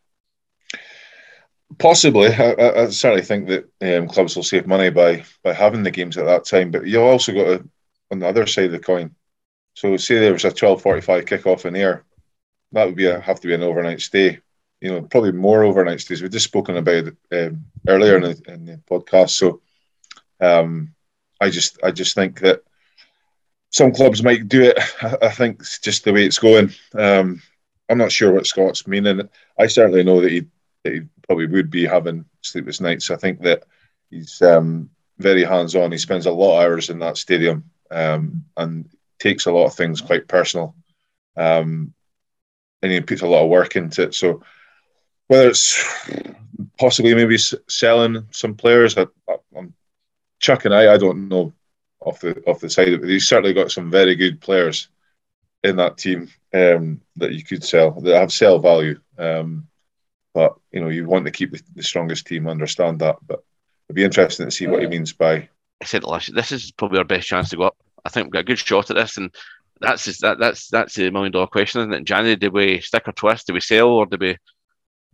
Possibly, I, I, I certainly think that um, clubs will save money by by having the games at that time. But you've also got to, on the other side of the coin. So, say there was a twelve forty-five kickoff in Ayr, that would be a, have to be an overnight stay. You know, probably more overnight stays. We've just spoken about it um, earlier in the, in the podcast. So, um, I just I just think that some clubs might do it. <laughs> I, think it's just the way it's going. Um, I'm not sure what Scott's meaning. I certainly know that he that he probably would be having sleepless nights. I think that he's um, very hands on. He spends a lot of hours in that stadium um, and takes a lot of things quite personal. Um, and he puts a lot of work into it. So whether it's possibly maybe selling some players, I, I'm Chuck and I, I don't know off the off the side of it. He's certainly got some very good players in that team um, that you could sell that have sell value. Um, but you know, you want to keep the, the strongest team. Understand that, but it'd be interesting to see what he means by.
I said last this is probably our best chance to go up. I think we've got a good shot at this, and that's just, that, that's that's the million dollar question, isn't it? In January, did we stick or twist? Do we sell or do we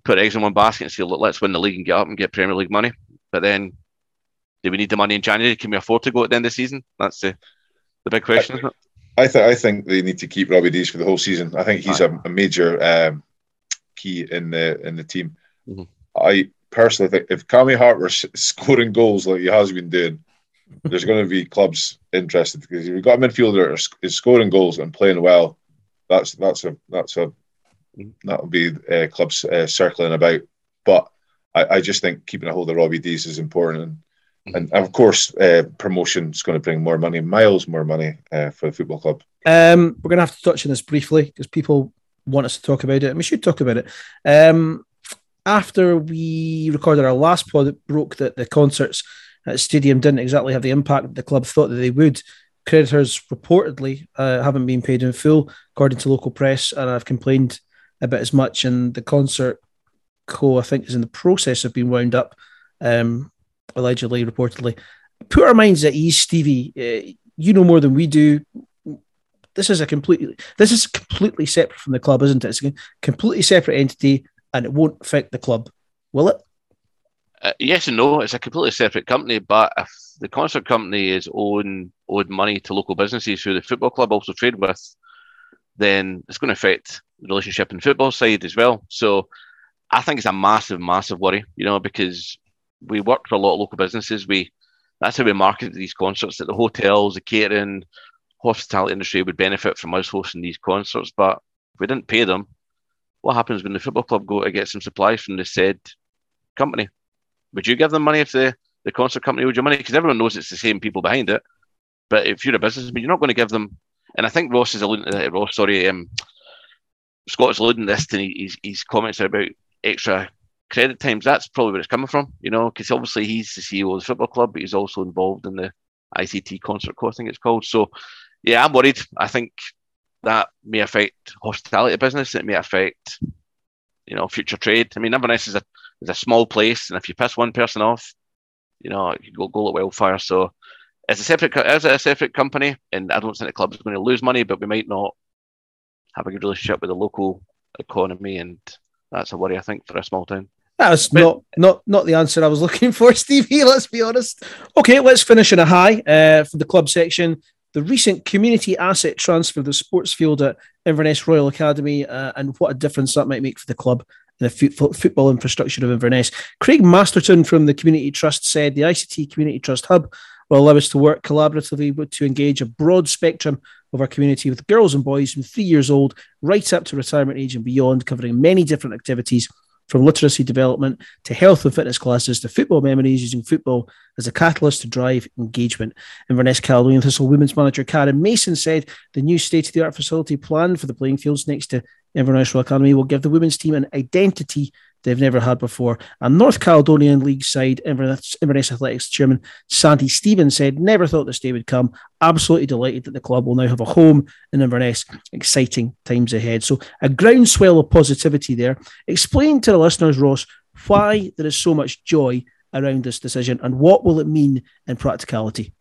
put eggs in one basket and say, look, let's win the league and get up and get Premier League money? But then, do we need the money in January? Can we afford to go at the end of the season? That's the the big question, isn't it?
I think I think they need to keep Robbie Deas for the whole season. I think he's a, a major um, key in the in the team. I personally think if Cammy Hart were s- scoring goals like he has been doing, there's going to be clubs interested because if you've got a midfielder is scoring goals and playing well, that's that's a that's a that will be uh, clubs uh, circling about. But I, I just think keeping a hold of Robbie Deas is important. And, and of course, uh, promotion is going to bring more money, miles more money uh, for the football club.
Um, we're going to have to touch on this briefly because people want us to talk about it, and we should talk about it. Um, after we recorded our last pod, it broke that the concerts at the Stadium didn't exactly have the impact that the club thought that they would. Creditors reportedly uh, haven't been paid in full, according to local press, and I've complained about as much. And the concert co, I think, is in the process of being wound up, um, allegedly, reportedly. Put our minds at ease, Stevie. Uh, you know more than we do this is a completely this is completely separate from the club, isn't it? It's a completely separate entity, and it won't affect the club, will it?
Uh, yes and no. It's a completely separate company, but if the concert company is owing owed money to local businesses who the football club also trade with, then it's going to affect relationship in football side as well. So I think it's a massive, massive worry, you know, because we work for a lot of local businesses. We that's how we market these concerts that the hotels, the catering, hospitality industry would benefit from us hosting these concerts. But if we didn't pay them, what happens when the football club go to get some supplies from the said company? Would you give them money if the, the concert company owed you money? Because everyone knows it's the same people behind it. But if you're a businessman, you're not going to give them. And I think Ross is alluding to Ross, sorry, um, Scott's alluding to this to his, his comments about extra credit times. That's probably where it's coming from, you know, because obviously he's the CEO of the football club, but he's also involved in the ICT concert co, I think it's called. So, yeah, I'm worried. I think that may affect hospitality business. It may affect, you know, future trade. I mean, Inverness is a is a small place, and if you piss one person off, you know, could go go like wildfire. So, as a separate as a separate company, and I don't think the club is going to lose money, but we might not have a good relationship with the local economy, and that's a worry I think for a small town.
That's not not not the answer I was <laughs> looking for, Stevie. <laughs> Let's be honest. Okay, let's finish on a high uh, for the club section. the recent community asset transfer of the sports field at Inverness Royal Academy uh, and what a difference that might make for the club and the foot- football infrastructure of Inverness. Craig Masterton from the Community Trust said the ICT Community Trust Hub will allow us to work collaboratively to engage a broad spectrum of our community with girls and boys from three years old right up to retirement age and beyond, covering many different activities from literacy development to health and fitness classes to football memories using football as a catalyst to drive engagement. Inverness Caledonian Thistle Women's Manager Karen Mason said the new state of the art facility planned for the playing fields next to Inverness Royal Academy will give the women's team an identity they've never had before. And North Caledonian League side Inverness, Inverness Athletics chairman Sandy Stevens said, Never thought this day would come. Absolutely delighted that the club will now have a home in Inverness. Exciting times ahead. So, a groundswell of positivity there. Explain to the listeners, Ross, why there is so much joy around this decision and what will it mean in practicality?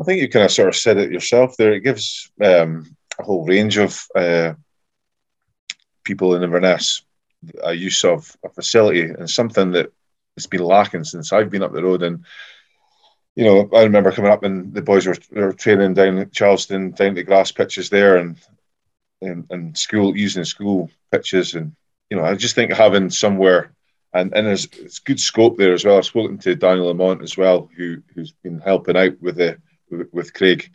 I think you kind of sort of said it yourself there. It gives um, a whole range of uh, people in Inverness a use of a facility and something that has been lacking since I've been up the road. And you know, I remember coming up and the boys were, were training down at Charleston, down the grass pitches there, and and, and school using school pitches, and you know, I just think having somewhere. And, and there's, there's good scope there as well. I've spoken to Daniel Lamont as well, who who's been helping out with the with, with Craig.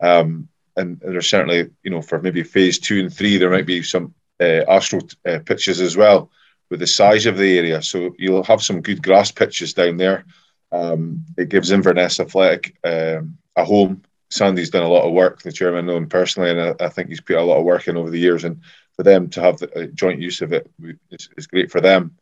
Um, and, and there's certainly, you know, for maybe phase two and three, there might be some uh, uh, pitches as well with the size of the area. So you'll have some good grass pitches down there. Um, it gives Inverness Athletic um, a home. Sandy's done a lot of work, the chairman know him personally, and I, I, think he's put a lot of work in over the years. And for them to have the uh, joint use of it is, is great for them,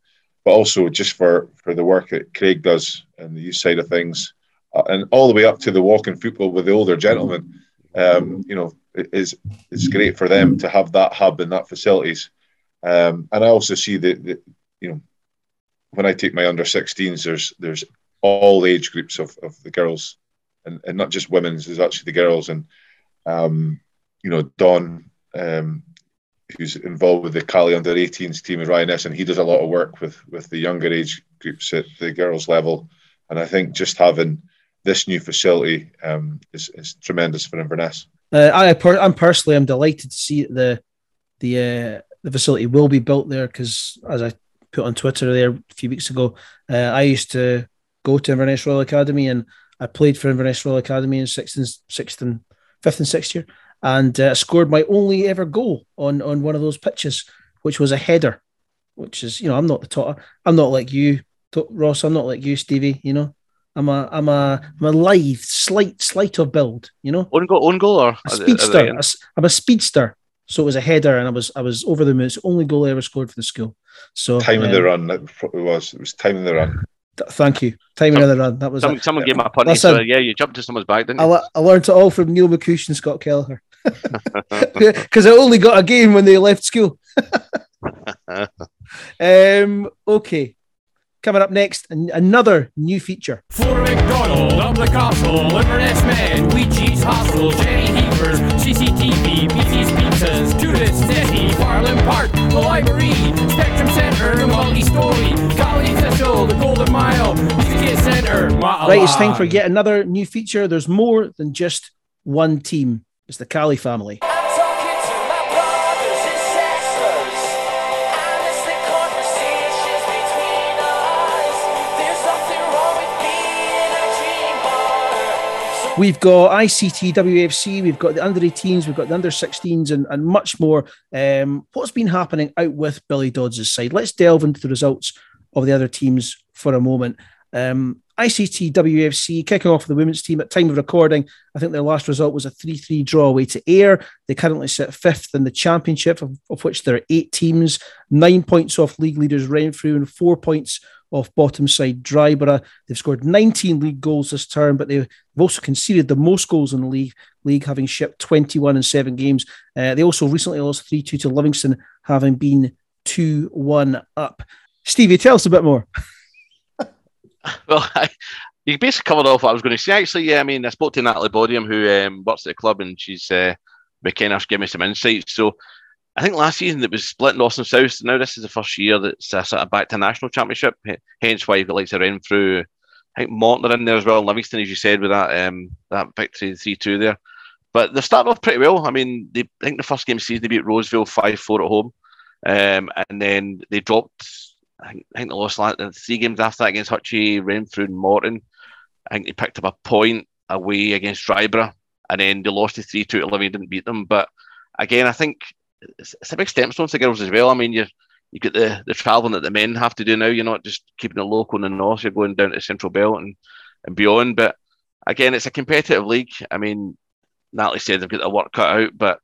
but also just for, for the work that Craig does and the youth side of things, uh, and all the way up to the walking football with the older gentlemen. Um, you know, is it's great for them to have that hub and that facilities. Um, and I also see that, that, you know, when I take my under 16s, there's there's all age groups of, of the girls, and, and not just women's. There's actually the girls, and um, you know, Don, um, who's involved with the Caley under 18s team of Ryan Esson, and he does a lot of work with with the younger age groups at the girls level. And I think just having this new facility um, is, is tremendous for Inverness.
Uh, I per- I'm personally I'm delighted to see the the uh, the facility will be built there because as I put on Twitter there a few weeks ago, uh, I used to go to Inverness Royal Academy and I played for Inverness Royal Academy in sixth and sixth and fifth and sixth year, and uh, scored my only ever goal on on one of those pitches, which was a header, which is you know I'm not the top, I'm not like you, Ross, I'm not like you, Stevie, you know. I'm a I'm a I'm a lithe, slight slighter build, you know.
Own goal, own goal, or
a speedster. A, I'm a speedster, so it was a header, and I was I was over the moon. It's the only goal I ever scored for the school. So
time um, the run, that probably was. It was timing the run.
Thank you. Time
Some,
of the run. That was
someone,
it.
someone gave my punny, so yeah, you jumped to someone's back, didn't you?
I, I learned it all from Neil McCuish and Scott Kelleher. <laughs> Because I only got a game when they left school. <laughs> <laughs> um, okay, Coming up next, an- another new feature.
For McDonald, up the castle, Inverness Man, Ouija's Hostel, Jenny Heavers, CCTV, Pizzas, Judith's City, Farraline Park, the Library, Spectrum Centre, Multi-Story, Caley Thistle, the Golden Mile, Music Centre,
Right, it's time for yet another new feature. There's more than just one team. It's the Caley family. We've got ICT WFC, we've got the under 18s, we've got the under 16s, and, and much more. Um, what's been happening out with Billy Dodds' side? Let's delve into the results of the other teams for a moment. Um, ICT WFC kicking off the women's team at time of recording. I think their last result was a 3 3 draw away to Ayr. They currently sit fifth in the championship, of, of which there are eight teams, nine points off league leaders Renfrew, and four points off bottom side Dryburgh. They've scored 19 league goals this term, but they've also conceded the most goals in the league, league having shipped 21 in seven games. Uh, they also recently lost 3 2 to Livingston, having been 2 1 up. Stevie, tell us a bit more. <laughs>
well, I, you basically covered off what I was going to say. Actually, yeah, I mean, I spoke to Natalie Bodiam, who um, works at the club, and she's uh, of give me some insights. So, I think last season it was split in north and south. Now this is the first year that's uh, sort of back to national championship. Hence why you've got like Renfrew, I think Morton in there as well. Livingston, as you said, with that um, that victory three two there. But they're starting off pretty well. I mean, they, I think the first game of season they beat Rossvale five four at home, um, and then they dropped. I think, I think they lost like the three games after that against Hutchie, Renfrew, and Morton. I think they picked up a point away against Dryburgh, and then they lost the three two to Livy, didn't beat them. But again, I think it's, a big stepping stone for girls as well. I mean, you you get the the travelling that the men have to do now. You're not just keeping it local in the north. You're going down to Central Belt and and beyond. But again, it's a competitive league. I mean, Natalie said they've got their work cut out, but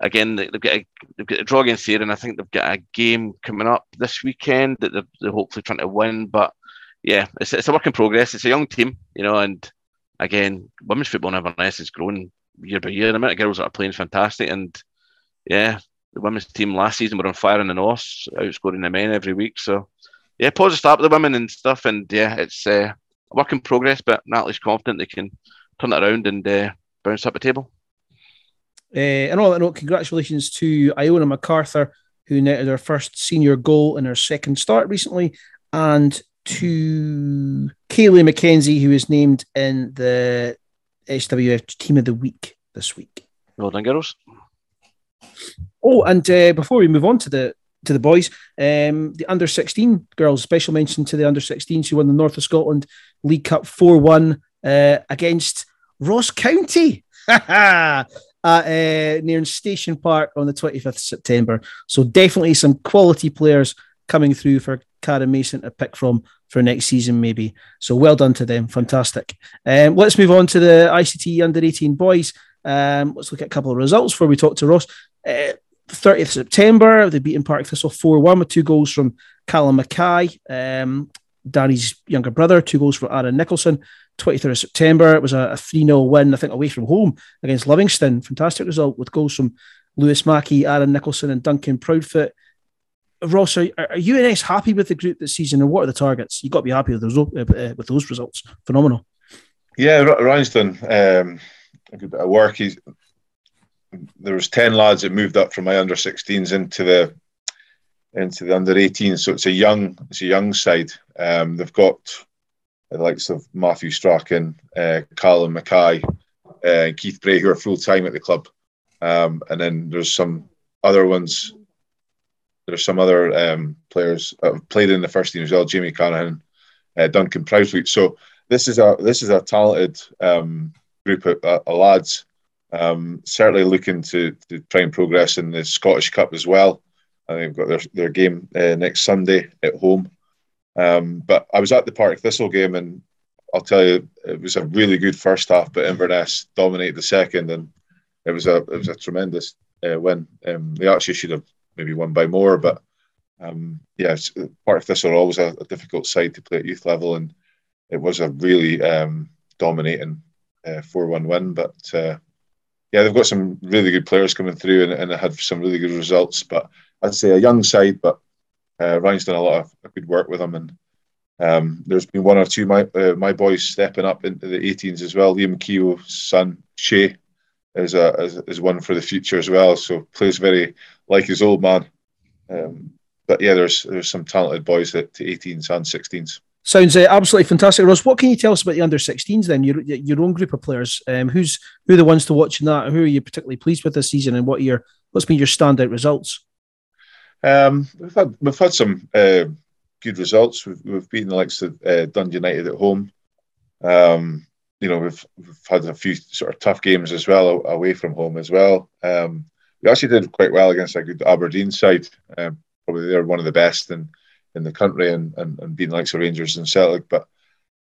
again, they- they've got a, they've got a draw against here, and I think they've got a game coming up this weekend that they're, they're hopefully trying to win. But yeah, it's, it's a work in progress. It's a young team, you know, and again, women's football in Inverness is growing year by year. The amount of girls that are playing is fantastic, and yeah, the women's team last season were on fire in the north, outscoring the men every week. So yeah, positive start with the women and stuff, and yeah, it's uh, a work in progress. But Natalie's confident they can turn it around and uh, bounce up the table.
Uh, and all that note, congratulations to Iona MacArthur, who netted her first senior goal in her second start recently, and to Kaylee McKenzie, who was named in the SWF Team of the Week this week.
Well done, girls.
Oh, and uh, before we move on to the to the boys, um, the under sixteen girls. Special mention to the under 16s who won the North of Scotland League Cup four one uh, against Ross County. <laughs> at uh, Nairn Station Park on the 25th September. So definitely some quality players coming through for Karen Mason to pick from for next season, maybe. So well done to them. Fantastic. Um, let's move on to the ICT under 18 boys. Um, let's look at a couple of results before we talk to Ross. Uh, 30th September, they beat in Partick Thistle 4 1 with two goals from Callum Mackay, um, Danny's younger brother, two goals from Aaron Nicholson. 23rd of September, it was a 3 0 win, I think, away from home against Livingston. Fantastic result with goals from Lewis Mackey, Aaron Nicholson, and Duncan Proudfoot. Ross, are, are UNS happy with the group this season, and what are the targets? You've got to be happy with those, uh, with those results. Phenomenal.
Yeah, Ryan's done um, a good bit of work. He's there was ten lads that moved up from my under 16s into the into the under 18s. So it's a young it's a young side. Um, they've got the likes of Matthew Strachan, uh, Callum Mackay, uh, Keith Bray, who are full time at the club. Um, and then there's some other ones. There's some other um, players that have played in the first team as well. Jamie Canahan, uh, Duncan Proudfoot. So this is a this is a talented um, group of, uh, of lads. Um, certainly looking to, to try and progress in the Scottish Cup as well. And they've got their, their game uh, next Sunday at home. Um, but I was at the Partick Thistle game, and I'll tell you, it was a really good first half. But Inverness dominated the second, and it was a it was a tremendous uh, win. Um, they actually should have maybe won by more, but um, yeah, it's- Partick Thistle are always a, a difficult side to play at youth level, and it was a really um, dominating four one win. But uh, yeah, they've got some really good players coming through, and, and they had some really good results. But I'd say a young side, but uh, Ryan's done a lot of, good work with them, and um, there's been one or two my uh, my boys stepping up into the 18s as well. Liam Keogh's son Shay is a is, is one for the future as well. So plays very like his old man. Um, but yeah, there's there's some talented boys at to 18s and 16s.
Sounds uh, absolutely fantastic, Ross. What can you tell us about the under 16s then? Your your own group of players. Um, who's who are the ones to watch in that? Who are you particularly pleased with this season, and what are your what's been your standout results?
Um, we've had we've had some uh, good results. We've, we've beaten the likes of uh, Dundee United at home. Um, you know, we've we've had a few sort of tough games as well away from home as well. Um, we actually did quite well against a good Aberdeen side. Um, probably they're one of the best in, in the country and, and, and beating the likes Rangers and Celtic. But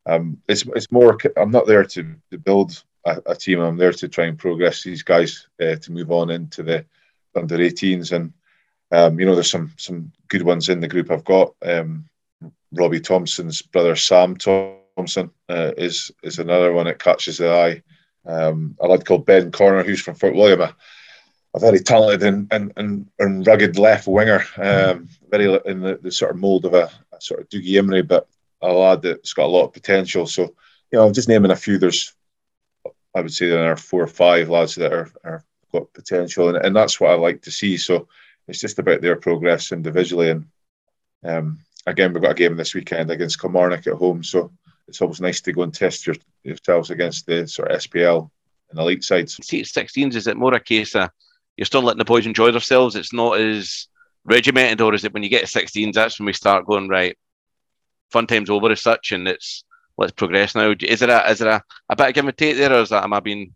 um, it's it's more. I'm not there to, to build a, a team. I'm there to try and progress these guys uh, to move on into the under 18s and um, you know, there's some some good ones in the group. I've got um, Robbie Thompson's brother Sam Thompson uh, is is another one that catches the eye. Um, a lad called Ben Corner, who's from Fort William, a, very talented and, and, and, and rugged left winger, um, very in the, the sort of mould of a, a sort of Dougie Imrie, but a lad that's got a lot of potential. So, you know, just naming a few, there's, I would say, there are four or five lads that are, are got potential, and, and that's what I like to see. So, it's just about their progress individually. And um, again, we've got a game this weekend against Kilmarnock at home. So it's always nice to go and test your, yourselves against the sort of SPL and elite sides.
See, 16s, is it more a case of you're still letting the boys enjoy themselves? It's not as regimented, or is it when you get to 16s, that's when we start going, right, fun time's over as such, and it's let's progress now? Is it a, is it a, a bit of give and take there, or is that, am I being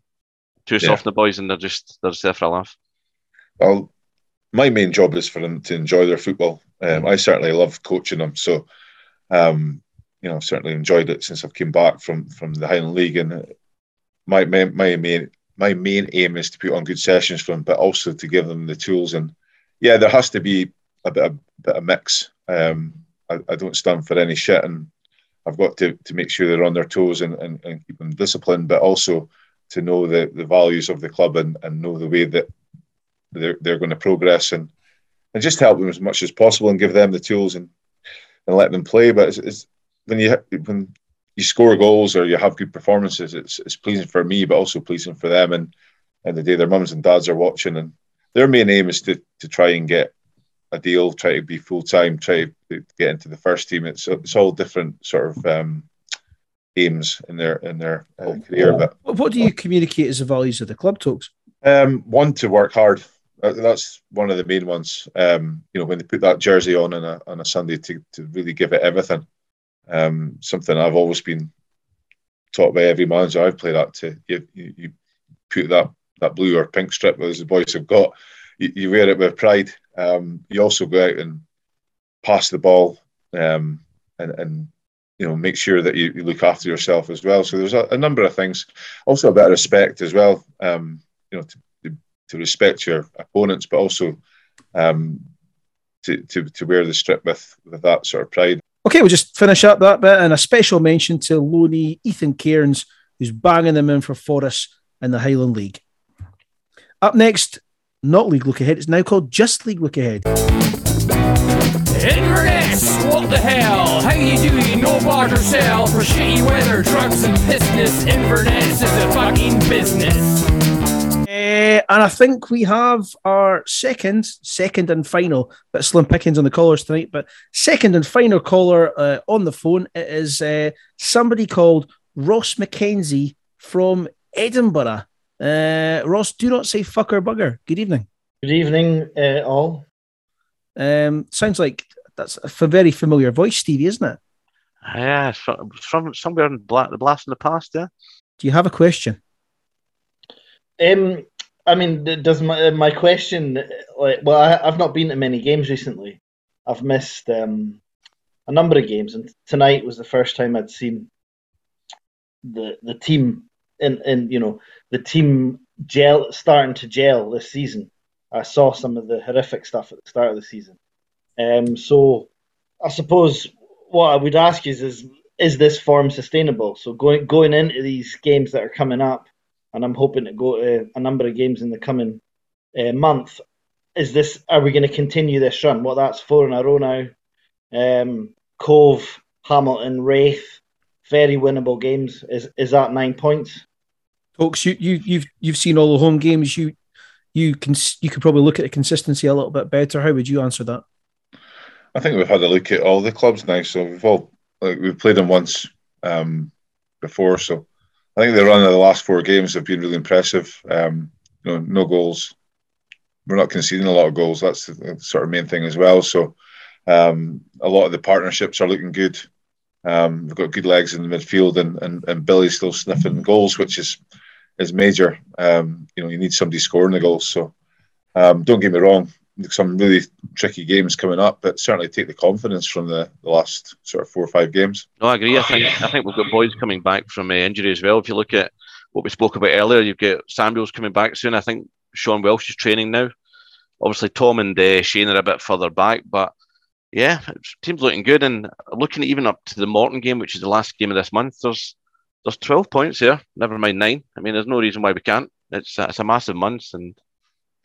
too
Yeah.
soft on the boys and they're just, they're just there for a laugh?
Well, my main job is for them to enjoy their football. Um, I certainly love coaching them, so um, you know I've certainly enjoyed it since I've came back from from the Highland League. And uh, my my my main my main aim is to put on good sessions for them, but also to give them the tools. And yeah, there has to be a bit of, bit of mix. Um, I, I don't stand for any shit, and I've got to, to make sure they're on their toes and, and, and keep them disciplined, but also to know the, the values of the club and, and know the way that they're, they're going to progress and, and just help them as much as possible and give them the tools and, and let them play. But it's, it's when you when you score goals or you have good performances, it's it's pleasing for me, but also pleasing for them. And and the day their mums and dads are watching, and their main aim is to to try and get a deal, try to be full time, try to get into the first team. It's it's all different sort of um, aims in their in their uh, career, but
What do you communicate as the values of the club Tokes?
um, one to work hard. Uh, That's one of the main ones. Um, you know, when they put that jersey on on a on a Sunday to, to really give it everything. Um, something I've always been taught by every manager I've played at to you, you, you put that that blue or pink strip as the boys have got. You, you wear it with pride. Um, you also go out and pass the ball um, and, and you know make sure that you, you look after yourself as well. So there's a, a number of things. Also a bit of respect as well. Um, you know to, to, respect your opponents, but also um, to, to to wear the strip with with that sort of pride.
Okay, we'll just finish up that bit and a special mention to Loney Ethan Cairns, who's banging them in for Forres in the Highland League. Up next, not League Look Ahead, it's now called Just League Look Ahead.
Inverness, what the hell? How you doing? No barter sell for shitty weather, drugs and business. Inverness is a fucking business.
Eh, and I think we have our second, second and final, but slim pickings on the callers tonight. But second and final caller uh, on the phone it is uh, somebody called Ross McKenzie from Edinburgh. Uh, Ross, do not say fuck or bugger. Good evening.
Good evening, uh, all.
Um, sounds like that's a f- very familiar voice, Stevie, isn't it?
Yeah, from, from somewhere in Bla- the blast in the past, yeah.
Do you have a question?
Um, I mean, does my uh, my question? uh, Like, well, I, I've not been to many games recently. I've missed um, a number of games, and tonight was the first time I'd seen the the team in in you know the team gel starting to gel this season. I saw some of the horrific stuff at the start of the season. Um, so I suppose what I would ask is is is this form sustainable? So going going into these games that are coming up, and I'm hoping to go to a number of games in the coming uh, month. Is this are we going to continue this run? Well, that's four in a row now. Um, Cove, Hamilton, Raith, very winnable games. Is is that nine points?
Tokes, you, you you've you've seen all the home games. You you can you could probably look at the consistency a little bit better. How would you answer that?
I think we've had a look at all the clubs now, so we've all like we've played them once um, before. So I think the run of the last four games have been really impressive. Um, you know, no goals. We're not conceding a lot of goals. That's the sort of main thing as well. So um, a lot of the partnerships are looking good. Um, we've got good legs in the midfield, and, and, and Billy's still sniffing goals, which is is major. Um, you know, you need somebody scoring the goals. So um, don't get me wrong, some really tricky games coming up, but certainly take the confidence from the, the last sort of four or five games.
No, I agree. I think I think we've got boys coming back from uh, injury as well. If you look at what we spoke about earlier, you've got Samuels coming back soon. I think Sean Welsh is training now. Obviously, Tom and uh, Shane are a bit further back, but yeah, team's looking good. And looking even up to the Morton game, which is the last game of this month, there's there's 12 points here. Never mind nine. I mean, there's no reason why we can't. It's it's a massive month, and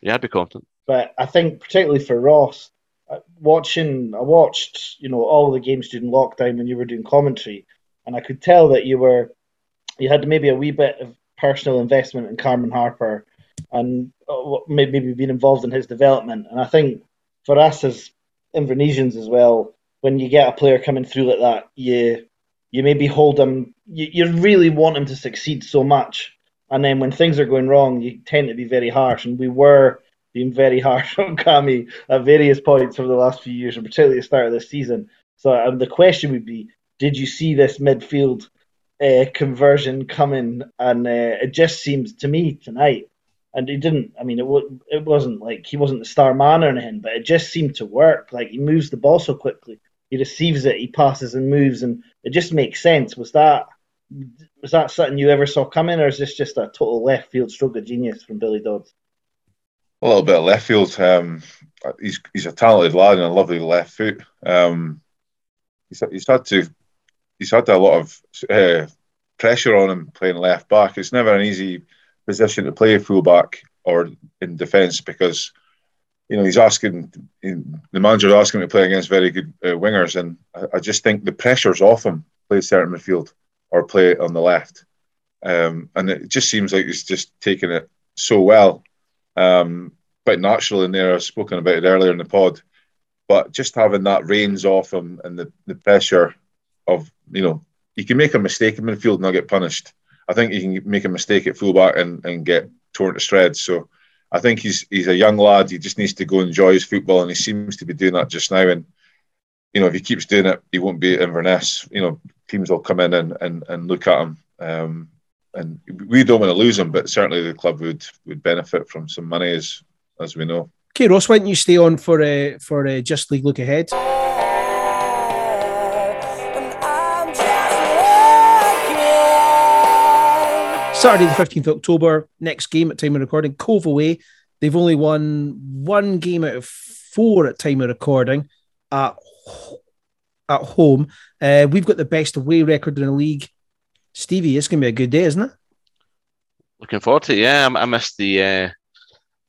yeah, I'd be confident.
But I think particularly for Ross, uh, watching I watched you know all the games during lockdown when you were doing commentary, and I could tell that you were you had maybe a wee bit of personal investment in Cammy Harper, and uh, maybe been involved in his development. And I think for us as Invernessians as well, when you get a player coming through like that, you you maybe hold him. You, you really want him to succeed so much, and then when things are going wrong, you tend to be very harsh. And we were being very harsh <laughs> on Cammy at various points over the last few years, and particularly at the start of this season. So um, the question would be: Did you see this midfield uh, conversion coming? And uh, it just seems to me tonight, and he didn't. I mean, it w- it wasn't like he wasn't the star man or anything, but it just seemed to work. Like he moves the ball so quickly, he receives it, he passes and moves, and it just makes sense. Was that was that something you ever saw coming, or is this just a total left field stroke of genius from Billy Dodds?
A little bit of left field. Um, he's he's a talented lad and a lovely left foot. Um, he's, he's had to he's had a lot of uh, pressure on him playing left back. It's never an easy position to play full back or in defence because you know he's asking the manager's asking him to play against very good uh, wingers, and I, I just think the pressure's off him play centre midfield or play on the left, um, and it just seems like he's just taking it so well, um, quite natural in there. I've spoken about it earlier in the pod, but just having that reins off him and the, the pressure of you know he can make a mistake in midfield and not get punished. I think he can make a mistake at fullback and, and get torn to shreds. So I think he's he's a young lad. He just needs to go enjoy his football, and he seems to be doing that just now. And you know, if he keeps doing it, he won't be at Inverness. You know, teams will come in and and, and look at him. Um, and we don't want to lose him, but certainly the club would would benefit from some money, as as we know.
Okay, Ross, why don't you stay on for uh, for uh, Just League Look Ahead? Saturday, the 15th of October, next game at time of recording, Cove away. They've only won one game out of four at time of recording at, at home. Uh, we've got the best away record in the league. Stevie, it's going to be a good day, isn't it?
Looking forward to it. Yeah, I, I missed the uh,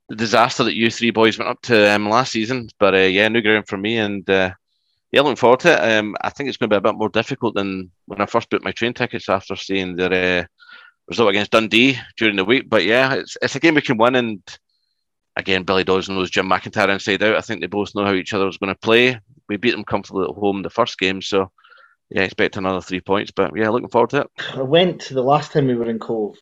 the disaster that you three boys went up to um, last season, but uh, yeah, new ground for me, and uh, yeah, looking forward to it. Um, I think it's going to be a bit more difficult than when I first booked my train tickets after seeing their uh, result against Dundee during the week. But yeah, it's it's a game we can win, and again, Billy Dodds knows Jim McIntyre inside out. I think they both know how each other was going to play. We beat them comfortably at home the first game, so yeah, expect another three points. But yeah, looking forward to it.
I went the last time we were in Cove,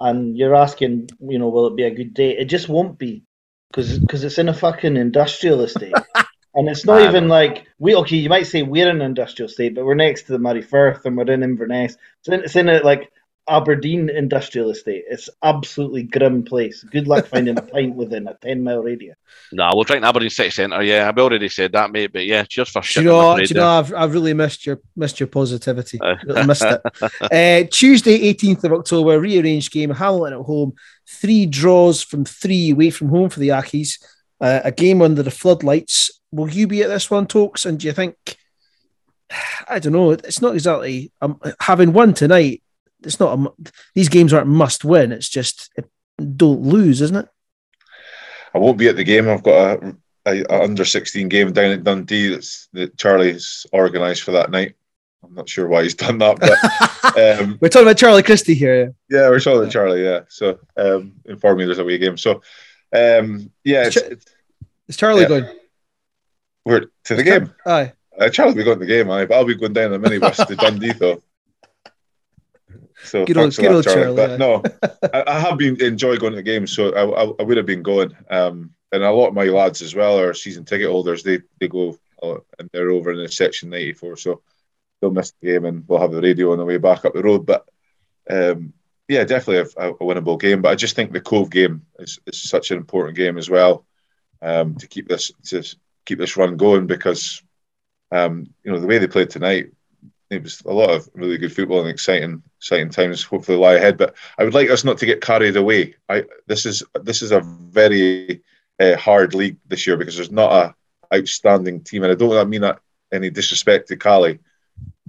and you're asking, you know, will it be a good day? It just won't be, because because it's in a fucking industrial estate. <laughs> And it's not even like we okay. You might say we're in an industrial estate, but we're next to the Moray Firth and we're in Inverness. So it's in a like Aberdeen industrial estate. It's absolutely grim place. Good luck finding a pint within a ten mile radius.
No, we'll drink in Aberdeen City Centre. Yeah, I've already said that, mate. But yeah, cheers for
Do
shit.
you know? Do you know? I've, I've really missed your missed your positivity. I missed it. <laughs> Uh, Tuesday, 18th of October, rearranged game. Hamilton at home. Three draws from three away from home for the Accies. Uh, a game under the floodlights. Will you be at this one, Tokes? And do you think? <sighs> I don't know. It's not exactly um, having won tonight. It's not. A, these games aren't must win. It's just don't lose, isn't it?
I won't be at the game. I've got a, a, a under sixteen game down at Dundee that's that Charlie's organised for that night. I'm not sure why he's done that, but <laughs> um,
We're talking about Charlie Christie here.
yeah, we're talking to Charlie. Yeah, so um, inform me there's a away game. So um, yeah, it's, it's,
Is Charlie
Yeah.
going?
we're to the game.
Aye.
Uh, Charlie will be going to the game, aye, but I'll be going down the a minibus to <laughs> Dundee though. So
Good old- good old
Charlie.
Charlie,
But no, I, I have been enjoy going to the games, so I, I, I would have been going. Um, and a lot of my lads as well are season ticket holders. They they go uh, and they're over in the section ninety four, so they'll miss the game and we'll have the radio on the way back up the road. But um, yeah, definitely a, a winnable game. But I just think the Cove game is, is such an important game as well um, to keep this to keep this run going because um, you know the way they played tonight, it was a lot of really good football and exciting exciting times. Hopefully lie ahead, but I would like us not to get carried away. I this is this is a very uh, hard league this year because there's not a outstanding team, and I don't mean that any disrespect to Caley,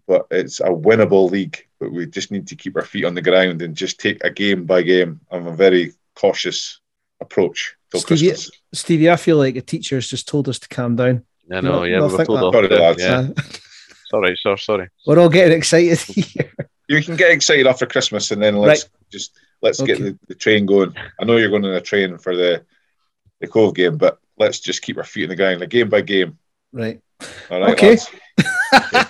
but it's a winnable league. But we just need to keep our feet on the ground and just take a game by game. I'm a very cautious approach till
Stevie,
Christmas.
Stevie, I feel like a teacher's just told us to calm down.
I know,
not-
yeah,
not
we were told off.
Sorry, <laughs> lads.
Yeah. sorry, sir, sorry.
We're all getting excited <laughs> here.
You can get excited after Christmas, and then let's just let's get the, the train going. I know you're going on a train for the the Cove game, but let's just keep our feet in the ground, a game by game.
Right.
All right,
Okay. <laughs>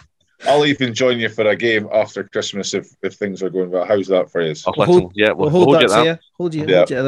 I'll even join you for a game after Christmas if, if things are going well. How's that for you?
We'll hold, yeah, we'll,
hold,
we'll
that
hold
to
you
you.
that.
Hold you,
Yeah.
hold you to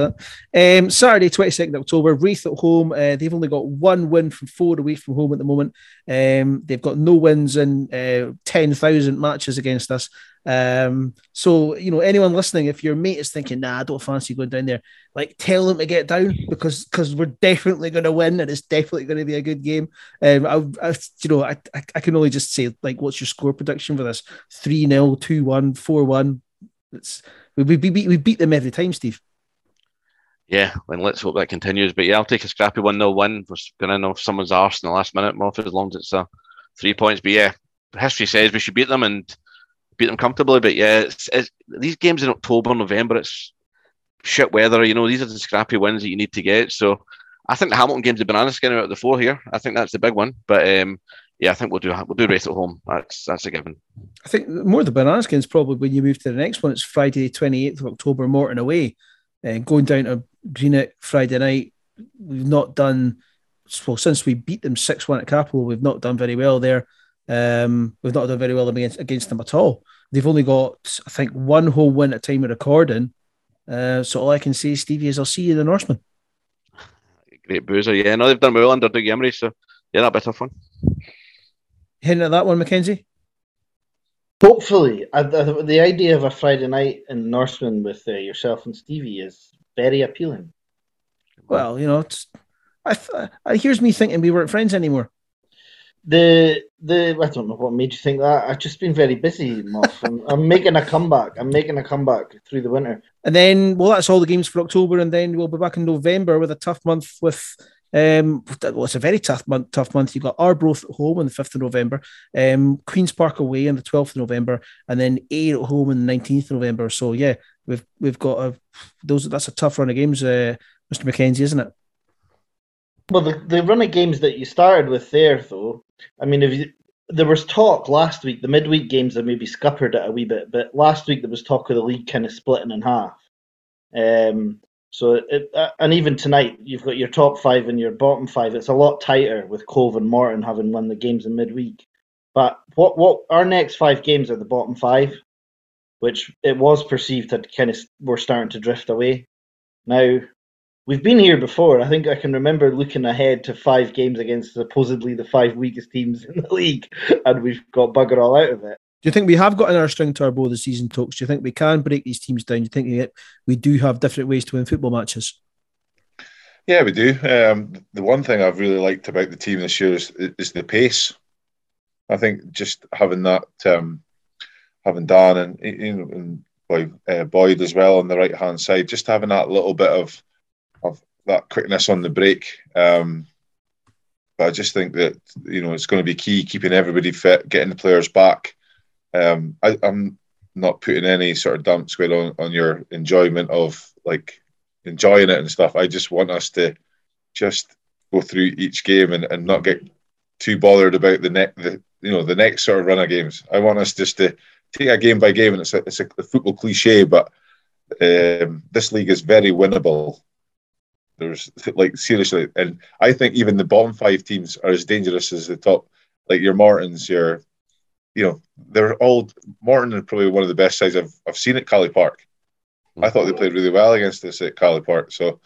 that. Um, Saturday, 22nd October, Raith at home. Uh, they've only got one win from four away from home at the moment. Um, they've got no wins in uh, 10,000 matches against us. Um, so, you know, anyone listening, if your mate is thinking, nah, I don't fancy going down there, like tell them to get down because because we're definitely going to win and it's definitely going to be a good game. Um, I, I you know, I, I, I can only just say, like, what's your score prediction for this? 3 0, 2 1, 4 1. It's we, we, beat, we beat them every time, Steve.
Yeah, and let's hope that continues. But yeah, I'll take a scrappy 1 0 win. We're going to know if someone's arse in the last minute, more as long as it's uh, three points. But yeah, history says we should beat them and beat them comfortably. But yeah, it's, it's, these games in October, November, it's shit weather. You know, these are the scrappy wins that you need to get. So I think the Hamilton game's the banana skin out of the four here. I think that's the big one. But um, yeah, I think we'll do we'll do Raith at home. That's that's a given.
I think more the banana skins probably when you move to the next one. It's Friday, twenty eighth of October, Morton away, and going down to Greenock Friday night. We've not done well since we beat them six one at Cappielow. We've not done very well there. Um, we've not done very well against against them at all. They've only got I think one home win at time of recording. Uh, so all I can say, Stevie, is I'll see you in the Norseman.
Great boozer. Yeah, no, they've done well under Dougie Imrie. So yeah, that'll be a tough one.
Hinting at that one, Mackenzie.
Hopefully, I, I, the idea of a Friday night in Norseman with uh, yourself and Stevie is very appealing.
Well, you know, it's, I, I here's me thinking we weren't friends anymore.
The the I don't know what made you think that. I've just been very busy, Moff. I'm, I'm making a comeback. I'm making a comeback through the winter.
And then, well, that's all the games for October, and then we'll be back in November with a tough month with. Um, well, it's a very tough month. Tough month. You got Arbroath at home on the fifth of November, um, Queens Park away on the twelfth of November, and then Ayr at home on the nineteenth of November. So yeah, we've we've got a those. That's a tough run of games, uh, Mr. Mackenzie, isn't it?
Well, the, the run of games that you started with there, though, I mean, if you, there was talk last week, the midweek games have maybe scuppered it a wee bit, but last week there was talk of the league kind of splitting in half. Um, so, it, uh, and even tonight, you've got your top five and your bottom five. It's a lot tighter with Cove and Morton having won the games in midweek. But what what our next five games are the bottom five, which it was perceived that kind of were starting to drift away. Now we've been here before. I think I can remember looking ahead to five games against supposedly the five weakest teams in the <laughs> league, and we've got bugger all out of it.
Do you think we have got in our string to our bow this season, Tokes? Do you think we can break these teams down? Do you think we, do have different ways to win football matches?
Yeah, we do. Um, the one thing I've really liked about the team this year is, is the pace. I think just having that, um, having Dan and you and Boyd, uh, Boyd as well on the right hand side, just having that little bit of of that quickness on the break. Um, but I just think that you know it's going to be key keeping everybody fit, getting the players back. Um, I, I'm not putting any sort of damp squid on, on your enjoyment of like enjoying it and stuff. I just want us to just go through each game and, and not get too bothered about the next the you know the next sort of run of games. I want us just to take a game by game, and it's a, it's a, a football cliche, but um, this league is very winnable. There's like seriously, and I think even the bottom five teams are as dangerous as the top. Like your Mortons, your you know they're all Morton are probably one of the best sides I've I've seen at Caley Park. I thought they played really well against us at Caley Park. So,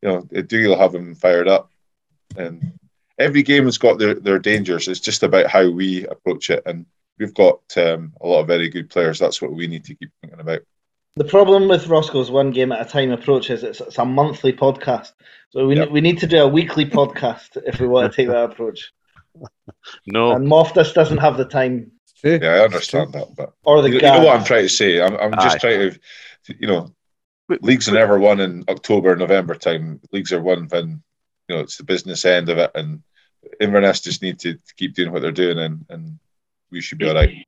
you know, Dougal have them fired up. And every game has got their, their dangers. It's just about how we approach it. And we've got um, a lot of very good players. That's what we need to keep thinking about.
The problem with Roscoe's one game at a time approach is it's, it's a monthly podcast. So we,
Yep.
we need to do a weekly podcast if we want to take that approach. <laughs>
No.
And Moftus doesn't have the time
Yeah, I understand that. But
or the
you, you know what I'm trying to say? I'm, I'm just trying to, you know, leagues are never won in October, November time. Leagues are won when, you know, it's the business end of it. And Inverness just need to, to keep doing what they're doing and, and we should be all right.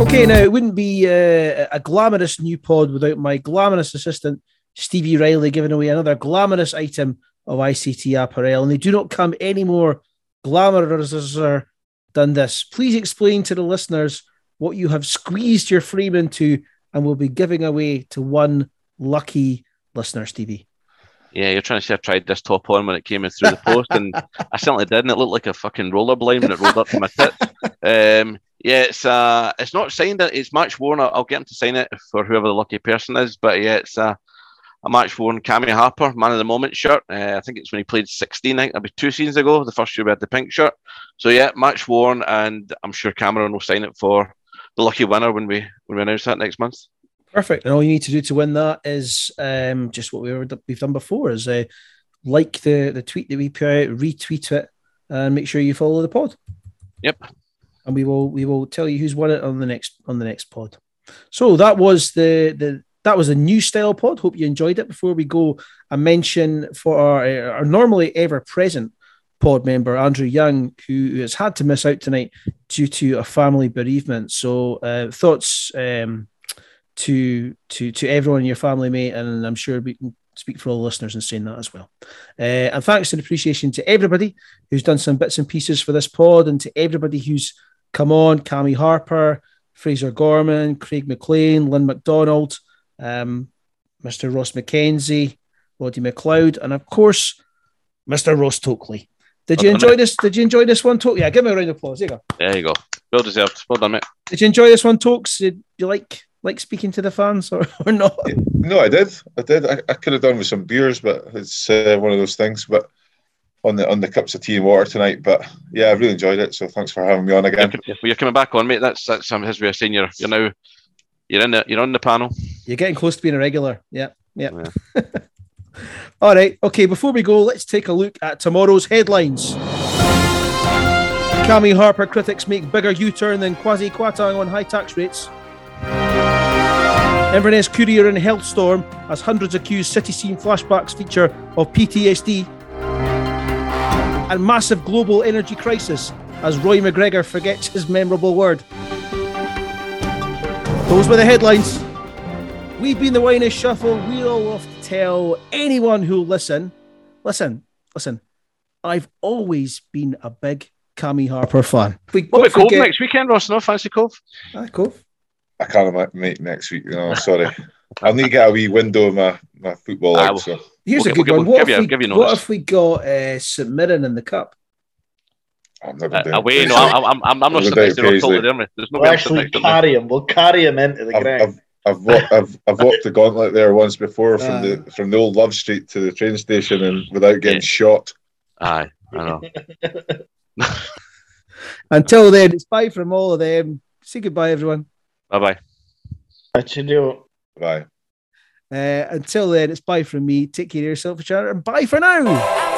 Okay, now it wouldn't be uh, a glamorous new pod without my glamorous assistant Stevie Riley giving away another glamorous item of ICT apparel, and they do not come any more glamorous than this. Please explain to the listeners what you have squeezed your frame into and we'll be giving away to one lucky listener, Stevie.
Yeah, you're trying to say I tried this top on when it came in through the post, and I certainly did, and it looked like a fucking roller blind when it rolled up to my tits. Um, yeah, it's uh, it's not signed. It's match worn. I'll, I'll get him to sign it for whoever the lucky person is. But yeah, it's uh, a match worn Cammy Harper man of the moment shirt. Uh, I think it's when he played 16. I think that'll be two seasons ago. The first year we had the pink shirt. So yeah, match worn, and I'm sure Cameron will sign it for the lucky winner when we when we announce that next month.
Perfect. And all you need to do to win that is um, just what we were, we've done before: is uh, like the the tweet that we put out, retweet it, and make sure you follow the pod.
Yep.
And we will we will tell you who's won it on the next on the next pod. So that was the the that was a new style pod. Hope you enjoyed it. Before we go, a mention for our, our normally ever present pod member Andrew Young, who has had to miss out tonight due to a family bereavement. So uh, thoughts. Um, to to to everyone in your family, mate, and I'm sure we can speak for all the listeners in saying that as well. Uh, and thanks and appreciation to everybody who's done some bits and pieces for this pod, and to everybody who's come on: Cammy Harper, Fraser Gorman, Craig McLean, Lynn McDonald, um, Mr. Ross McKenzie, Roddy McLeod, and of course, Mr. Ross Tokely. Did you enjoy this? Did you enjoy this one, Toke? Yeah, give me a round of applause. There you go.
There you go. Well deserved. Well done, mate.
Did you enjoy this one, Tokes? Did you like like speaking to the fans or, <laughs> or not?
No, I did. I did. I, I could have done with some beers, but it's uh, one of those things. But on the on the cups of tea and water tonight. But yeah, I really enjoyed it. So thanks for having me on again.
Well, you're coming back on, mate. That's that's um, his way of saying you're you're now you're in the you're on the panel.
You're getting close to being a regular. Yeah, yeah. <laughs> All right. Okay. Before we go, let's take a look at tomorrow's headlines. Cammy Harper critics make bigger U-turn than Kwasi Kwarteng on high tax rates. Inverness Courier and Healthstorm as hundreds accused city scene flashbacks feature of PTSD. And massive global energy crisis as Roy McGregor forgets his memorable word. Those were the headlines. We've been the Winus Shuffle. We all love to tell anyone who'll listen. Listen, listen. I've always been a big Cammy Harper fan. We
What about Cove next weekend, Ross? No fancy Cove.
Ah, Cove.
I can't make next week. No, sorry. I'll need to get a wee window of my, my football
Ah,
out. So
Here's
We'll
a good
we'll
one.
give
What,
you-
if, we,
you
what if we got uh, St Mirren in the cup?
I'm never
Uh,
doing
away, no, I'm, I'm, I'm, I'm not
We'll
sitting
do
to. I'm totally there. There's no
We'll
way I'm sitting
actually
next to him.
carry him. We'll carry him into the
I've,
ground.
I've, I've, wa- I've, I've walked the gauntlet there once before from
Ah.
the from the old Love Street to the train station and without getting shot.
Aye, I know. <laughs>
Until then, it's bye from all of them. Say goodbye, everyone.
Bye bye.
What you do?
Bye.
Uh, until then, it's bye from me. Take care of yourself, Sharon, and bye for now.